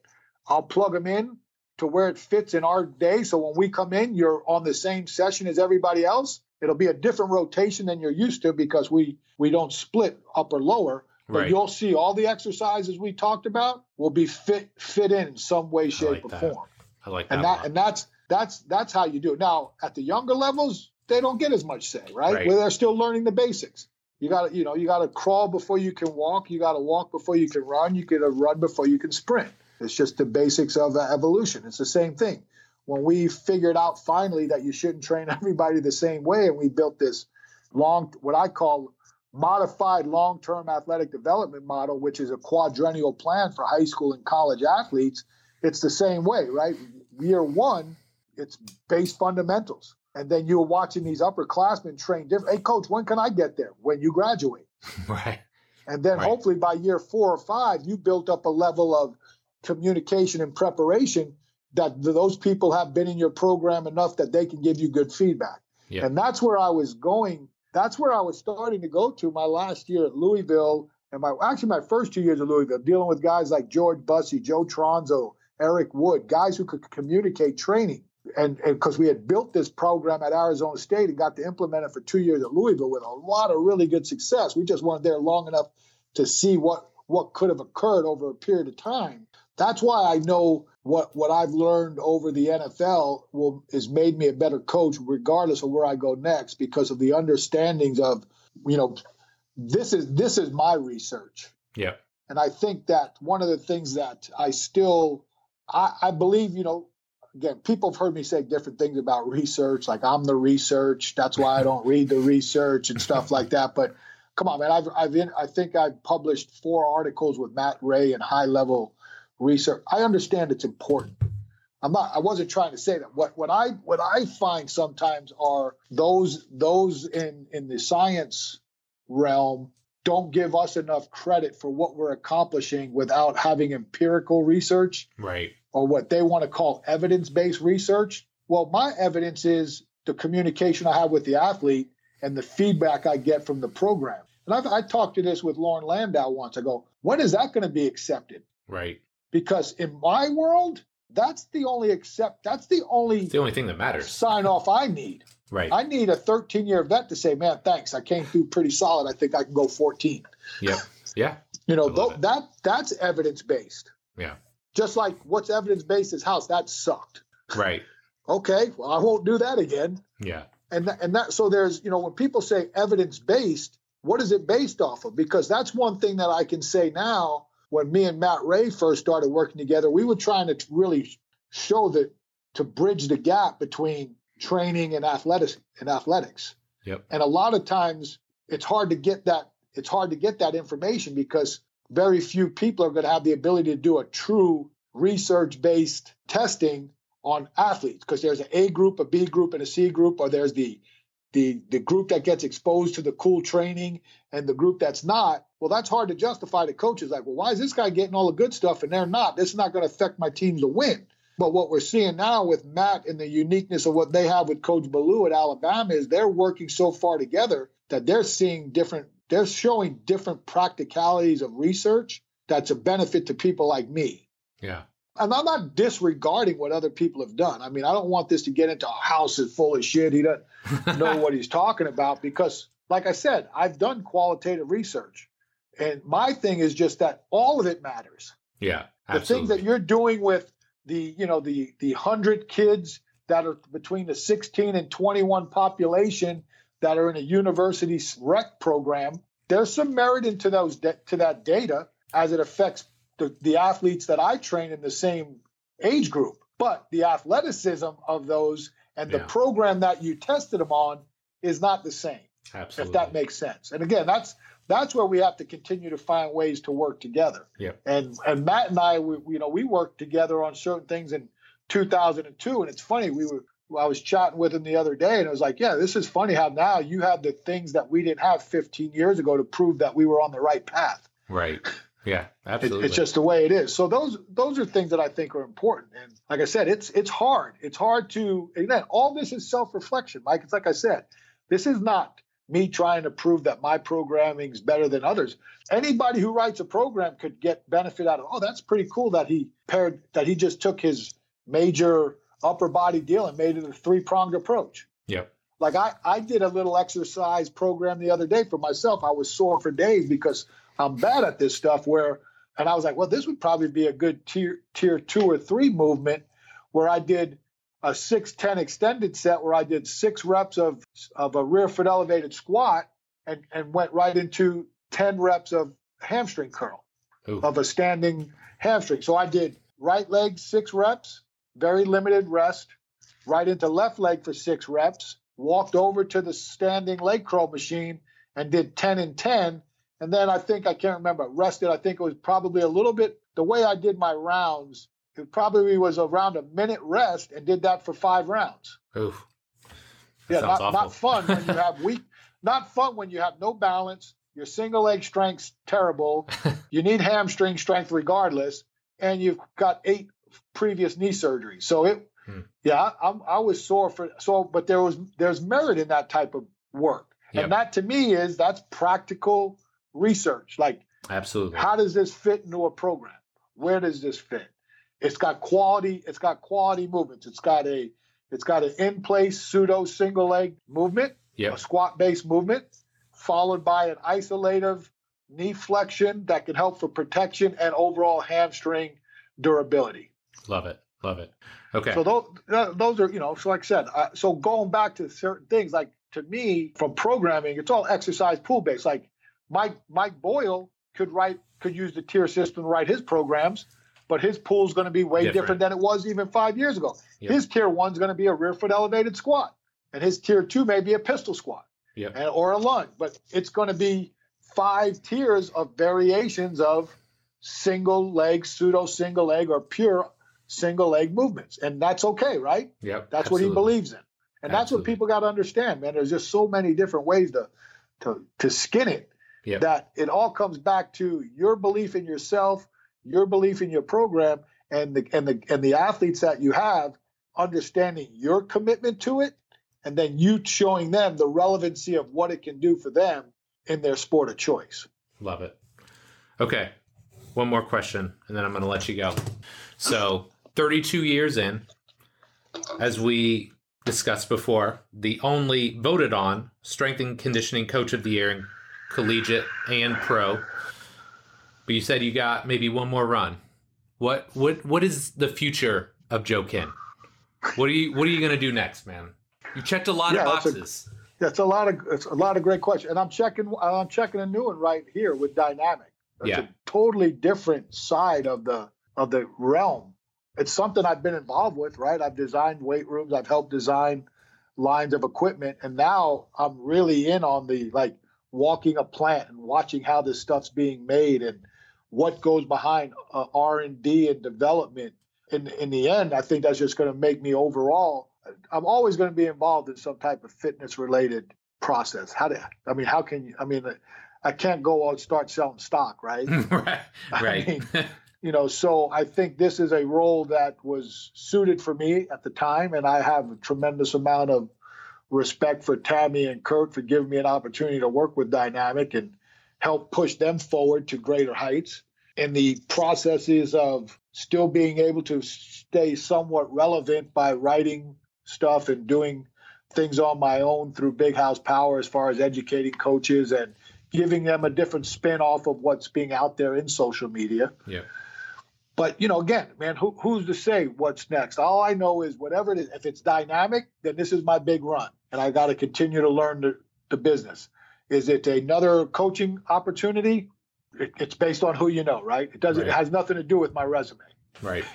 I'll plug them in to where it fits in our day so when we come in you're on the same session as everybody else. It'll be a different rotation than you're used to because we we don't split up or lower but Right. you'll see all the exercises we talked about will be fit fit in some way shape like or that. form. I like that. and that and that's that's that's how you do it. Now at the younger levels they don't get as much say right, Right. where they're still learning the basics. You got to you know you got to crawl before you can walk. You got to walk before you can run. You got to run before you can sprint. It's just the basics of uh, evolution. It's the same thing. When we figured out finally that you shouldn't train [LAUGHS] everybody the same way and we built this long what i call modified long-term athletic development model which is a quadrennial plan for high school and college athletes it's the same way right year one it's base fundamentals and then you're watching these upperclassmen train different hey coach when can i get there when you graduate [LAUGHS] right. and then Right. hopefully by year four or five, you built up a level of communication and preparation that those people have been in your program enough that they can give you good feedback. Yeah. And that's where I was going. That's where I was starting to go to my last year at Louisville and my actually my first two years at Louisville, dealing with guys like George Bussey, Joe Tronzo, Eric Wood, guys who could communicate training. And because we had built this program at Arizona State and got to implement it for two years at Louisville with a lot of really good success. We just weren't there long enough to see what what could have occurred over a period of time. That's why I know what what I've learned over the NFL will has made me a better coach, regardless of where I go next, because of the understandings of you know this is this is my research. Yeah. And I think that one of the things that I still I, I believe, you know, again, people have heard me say different things about research, like I'm the research. That's why I don't [LAUGHS] read the research and stuff like that. But come on, man, I've I've in, I think I've published four articles with Matt Rhea and high level research. I understand it's important. I'm not I wasn't trying to say that. What what I what I find sometimes are those those in in the science realm don't give us enough credit for what we're accomplishing without having empirical research Right. or what they want to call evidence based research. Well, my evidence is the communication I have with the athlete and the feedback I get from the program. And I've, I talked to this with Loren Landow once. I go, when is that going to be accepted? Right. Because in my world, that's the only accept. That's the only It's the only thing that matters. sign off I need. Right. I need a 13 year vet to say, "Man, thanks. I came through pretty solid. I think I can go 14." Yep. Yeah. [LAUGHS] You know, that that's evidence based. Yeah. Just like what's evidence based is house that sucked. Right. [LAUGHS] Okay, well I won't do that again. Yeah. And that, and that so there's you know when people say evidence based, what is it based off of? Because that's one thing that I can say now. When me and Matt Rhea first started working together, we were trying to really show that to bridge the gap between training and athletics and athletics. Yep. And a lot of times it's hard to get that it's hard to get that information because very few people are going to have the ability to do a true research based testing on athletes because there's an A group, a B group, and a C group, or there's the the the group that gets exposed to the cool training and the group that's not. Well, that's hard to justify to coaches. Like, well, why is this guy getting all the good stuff and they're not? This is not going to affect my team to win. But what we're seeing now with Matt and the uniqueness of what they have with Coach Ballou at Alabama is they're working so far together that they're seeing different, they're showing different practicalities of research that's a benefit to people like me. Yeah. And I'm not disregarding what other people have done. I mean, I don't want this to get into a house is full of shit. He doesn't [LAUGHS] know what he's talking about because, like I said, I've done qualitative research. And my thing is just that all of it matters. Yeah. Absolutely. The things that you're doing with the, you know, the the hundred kids that are between the 16 and 21 population that are in a university rec program, there's some merit into those to that data as it affects the, the athletes that I train in the same age group. But the athleticism of those and the yeah. program that you tested them on is not the same. Absolutely. If that makes sense. And again, that's that's where we have to continue to find ways to work together. Yeah. And and Matt and I, we, you know, we worked together on certain things in 2002, and it's funny we were. I was chatting with him the other day, and I was like, "Yeah, this is funny how now you have the things that we didn't have 15 years ago to prove that we were on the right path." Right. Yeah, absolutely. It, it's just the way it is. So those those are things that I think are important. And like I said, it's it's hard. It's hard to again. All this is self reflection, Mike. It's like I said, this is not me trying to prove that my programming is better than others. Anybody who writes a program could get benefit out of. Oh, that's pretty cool that he paired that he just took his major upper body deal and made it a three pronged approach. Yep. Like I, I did a little exercise program the other day for myself. I was sore for days because I'm bad at this stuff where and I was like, well, this would probably be a good tier tier two or three movement where I did a 610 extended set where I did six reps of of a rear foot elevated squat and, and went right into 10 reps of hamstring curl Ooh. of a standing hamstring. So I did right leg six reps, very limited rest, right into left leg for six reps, walked over to the standing leg curl machine and did 10 and 10 and then I think I can't remember rested. I think it was probably a little bit the way I did my rounds. It probably was around a minute rest and did that for five rounds. Oof. yeah, not, not fun when you have [LAUGHS] weak. Not fun when you have no balance. Your single leg strength's terrible. [LAUGHS] you need hamstring strength regardless, and you've got eight previous knee surgeries. So it, hmm. yeah, I, I was sore for so, but there was there's merit in that type of work, yep. and that to me is that's practical research. Like, absolutely, how does this fit into a program? Where does this fit? It's got quality. It's got quality movements. It's got a it's got an in place pseudo single leg movement, yep. a squat based movement, followed by an isolative knee flexion that can help for protection and overall hamstring durability. Love it. Love it. Okay. So those those are you know so like I said uh, so going back to certain things like to me from programming it's all exercise pool based like Mike Mike Boyle could write could use the tier system to write his programs, but his pool is going to be way different. different. than it was even five years ago. Yep. His tier one is going to be a rear foot elevated squat, and his tier two may be a pistol squat yep. and, or a lunge, but it's going to be five tiers of variations of single leg, pseudo single leg, or pure single leg movements, and that's okay, right? Yep, that's absolutely. what he believes in, and absolutely. that's what people got to understand, man. There's just so many different ways to to to skin it Yep. That it all comes back to your belief in yourself, your belief in your program, and the and the and the athletes that you have understanding your commitment to it, and then you showing them the relevancy of what it can do for them in their sport of choice. Love it. Okay, one more question, and then I'm going to let you go. So, 32 years in, as we discussed before, the only voted on strength and conditioning coach of the year in collegiate and pro. But you said you got maybe one more run. What what what is the future of Joe Kenn? What are you what are you gonna do next, man? You checked a lot yeah, of boxes. That's a, a lot of it's a lot of great questions, and I'm checking I'm checking a new one right here with Dynamic. It's yeah. a totally different side of the of the realm. It's something I've been involved with, right? I've designed weight rooms, I've helped design lines of equipment, and now I'm really in on the like walking a plant and watching how this stuff's being made and what goes behind uh, R&D and development. In in the end I think that's just going to make me overall I'm always going to be involved in some type of fitness related process. How do I mean how can you I mean I can't go and start selling stock right? Right [LAUGHS] right. I mean, [LAUGHS] you know so I think this is a role that was suited for me at the time and I have a tremendous amount of respect for Tammy and Kurt for giving me an opportunity to work with Dynamic and help push them forward to greater heights. And the processes of still being able to stay somewhat relevant by writing stuff and doing things on my own through Big House Power as far as educating coaches and giving them a different spin off of what's being out there in social media. Yeah. But you know, again, man, who, who's to say what's next? All I know is whatever it is, if it's dynamic, then this is my big run, and I got to continue to learn the, the business. Is it another coaching opportunity? It, it's based on who you know, right? It doesn't. Right. It has nothing to do with my resume. Right.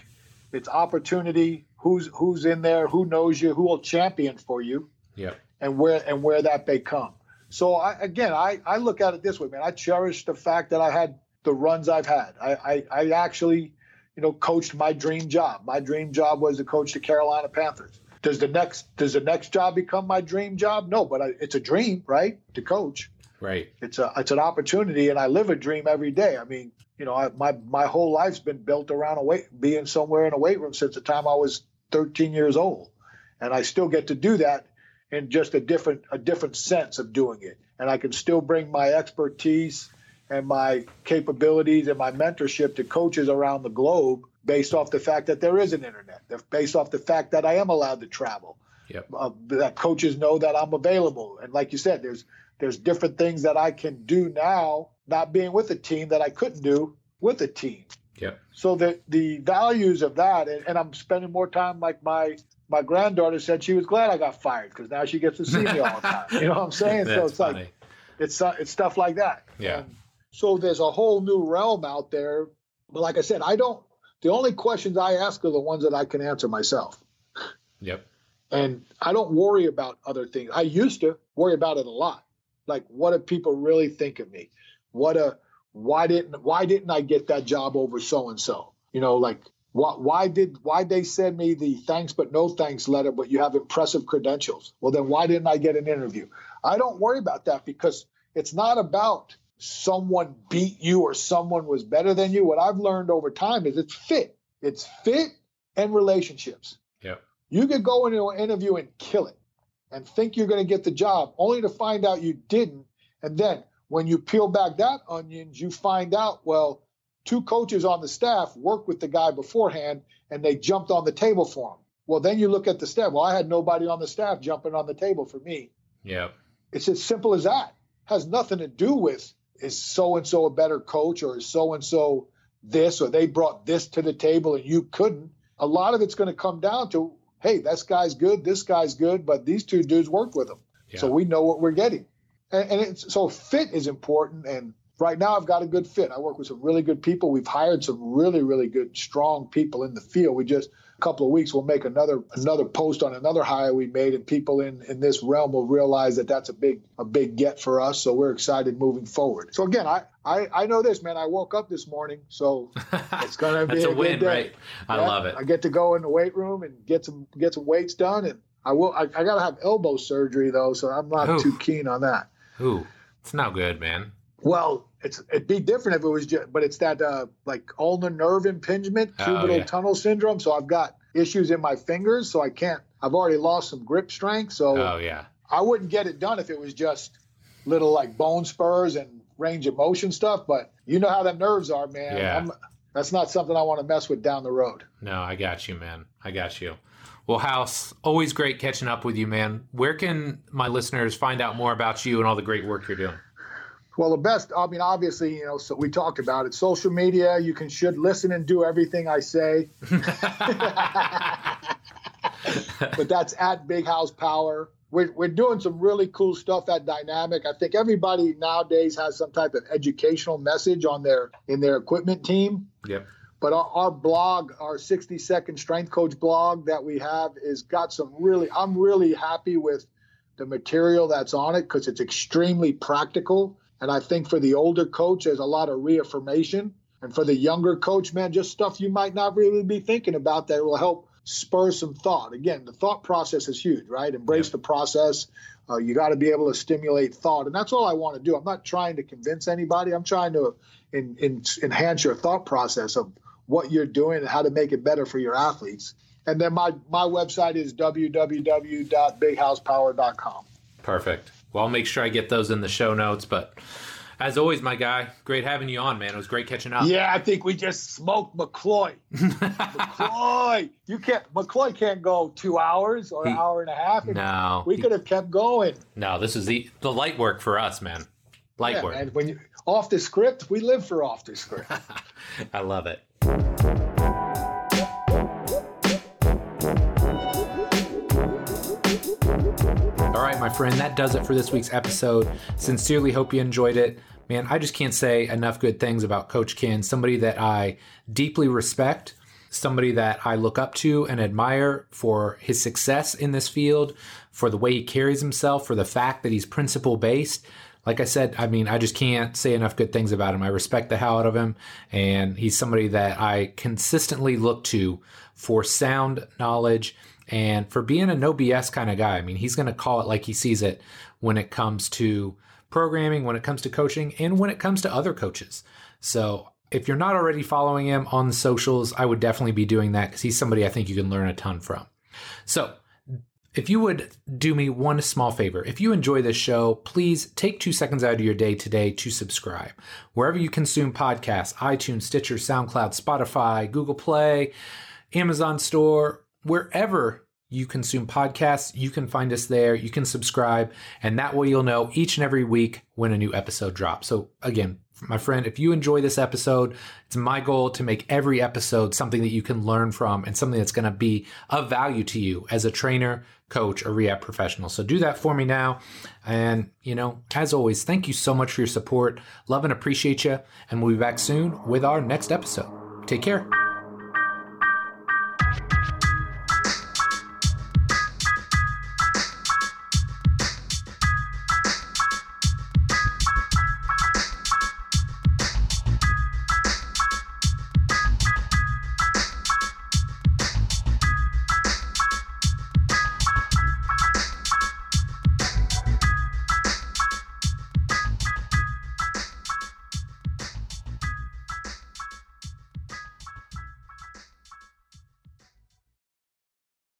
It's opportunity. Who's who's in there? Who knows you? Who will champion for you? Yep. and where and where that may come. So I, again, I, I look at it this way, man. I cherish the fact that I had the runs I've had. I, I, I actually, you know, coached my dream job. My dream job was to coach the Carolina Panthers. Does the next does the next job become my dream job? No, but I, it's a dream, right? To coach, Right. it's a it's an opportunity, and I live a dream every day. I mean, you know, I, my my whole life's been built around a weight, being somewhere in a weight room since the time I was 13 years old, and I still get to do that in just a different a different sense of doing it. And I can still bring my expertise and my capabilities and my mentorship to coaches around the globe based off the fact that there is an internet, based off the fact that I am allowed to travel, Yep. uh, that coaches know that I'm available. And like you said, there's there's different things that I can do now, not being with a team that I couldn't do with a team. Yeah. So the the values of that, and, and I'm spending more time like my my granddaughter said she was glad I got fired because now she gets to see me all the time. You know what I'm saying? so [LAUGHS] it's funny. like it's it's stuff like that. Yeah. And so there's a whole new realm out there. But like I said, I don't. The only questions I ask are the ones that I can answer myself, Yep. and I don't worry about other things. I used to worry about it a lot. Like, what do people really think of me? What a why didn't why didn't I get that job over so and so? You know, like why, why did why they send me the thanks but no thanks letter, but you have impressive credentials? Well, then why didn't I get an interview? I don't worry about that because it's not about someone beat you or someone was better than you. What I've learned over time is it's fit. It's fit and relationships. Yep. You could go into an interview and kill it and think you're going to get the job, only to find out you didn't. And then when you peel back that onions, you find out, well, two coaches on the staff worked with the guy beforehand and they jumped on the table for him. Well, then you look at the staff. Well, I had nobody on the staff jumping on the table for me. Yeah. It's as simple as that. Has nothing to do with is so and so a better coach or is so and so this or they brought this to the table and you couldn't. A lot of it's going to come down to, hey, this guy's good, this guy's good, but these two dudes worked with him, Yeah. so we know what we're getting. And, and it's, so fit is important. And right now, I've got a good fit. I work with some really good people. We've hired some really, really good, strong people in the field. We just couple of weeks we'll make another another post on another hire we made, and people in in this realm will realize that that's a big a big get for us. So we're excited moving forward. So again, I I, I know this man. I woke up this morning, so [LAUGHS] it's gonna be a, a good win, day. right? I Yeah, love it. I get to go in the weight room and get some get some weights done, and I will. I, I got to have elbow surgery though, so I'm not Oof. too keen on that. Ooh, it's not good, man. Well, it's it'd be different if it was just, but it's that uh, like ulnar nerve impingement, Oh, cubital yeah. tunnel syndrome. So I've got issues in my fingers, so I can't. I've already lost some grip strength, so Oh yeah. I wouldn't get it done if it was just little like bone spurs and range of motion stuff. But you know how the nerves are, man. Yeah. I'm, that's not something I want to mess with down the road. No, I got you, man. I got you. Well, House, always great catching up with you, man. Where can my listeners find out more about you and all the great work you're doing? Well, the best, I mean, obviously, you know, so we talked about it. Social media, you can should listen and do everything I say. [LAUGHS] but that's at Big House Power. We're, we're doing some really cool stuff at Dynamic. I think everybody nowadays has some type of educational message on their in their equipment team. Yep. But our, our blog, our 60 second strength coach blog that we have, is got some really. I'm really happy with the material that's on it because it's extremely practical. And I think for the older coach, there's a lot of reaffirmation. And for the younger coach, man, just stuff you might not really be thinking about that will help spur some thought. Again, the thought process is huge, right? Embrace Yeah. the process. Uh, you got to be able to stimulate thought. And that's all I want to do. I'm not trying to convince anybody. I'm trying to in, in, enhance your thought process of what you're doing and how to make it better for your athletes. And then my, my website is www.bighousepower.com. Perfect. Well, I'll make sure I get those in the show notes. But as always, my guy, great having you on, man. It was great catching up. Yeah, I think we just smoked McCloy. [LAUGHS] McCloy, you can't. McCloy can't go two hours or an hour and a half. no, We could have kept going. no, this is the the light work for us, man. Light yeah, work. And when you off the script, we live for off the script. [LAUGHS] I love it. All right, my friend, that does it for this week's episode. Sincerely hope you enjoyed it. Man, I just can't say enough good things about Coach Kenn, somebody that I deeply respect, somebody that I look up to and admire for his success in this field, for the way he carries himself, for the fact that he's principle based. Like I said, I mean, I just can't say enough good things about him. I respect the hell out of him, and he's somebody that I consistently look to for sound knowledge and for being a no BS kind of guy. I mean, he's going to call it like he sees it when it comes to programming, when it comes to coaching, and when it comes to other coaches. So if you're not already following him on the socials, I would definitely be doing that because he's somebody I think you can learn a ton from. So if you would do me one small favor, if you enjoy this show, please take two seconds out of your day today to subscribe. Wherever you consume podcasts, iTunes, Stitcher, SoundCloud, Spotify, Google Play, Amazon Store, wherever you consume podcasts, you can find us there. You can subscribe, and that way you'll know each and every week when a new episode drops. So, again, my friend, if you enjoy this episode, it's my goal to make every episode something that you can learn from and something that's going to be of value to you as a trainer, coach, or rehab professional. So do that for me now. And, you know, as always, thank you so much for your support. Love and appreciate you. And we'll be back soon with our next episode. Take care.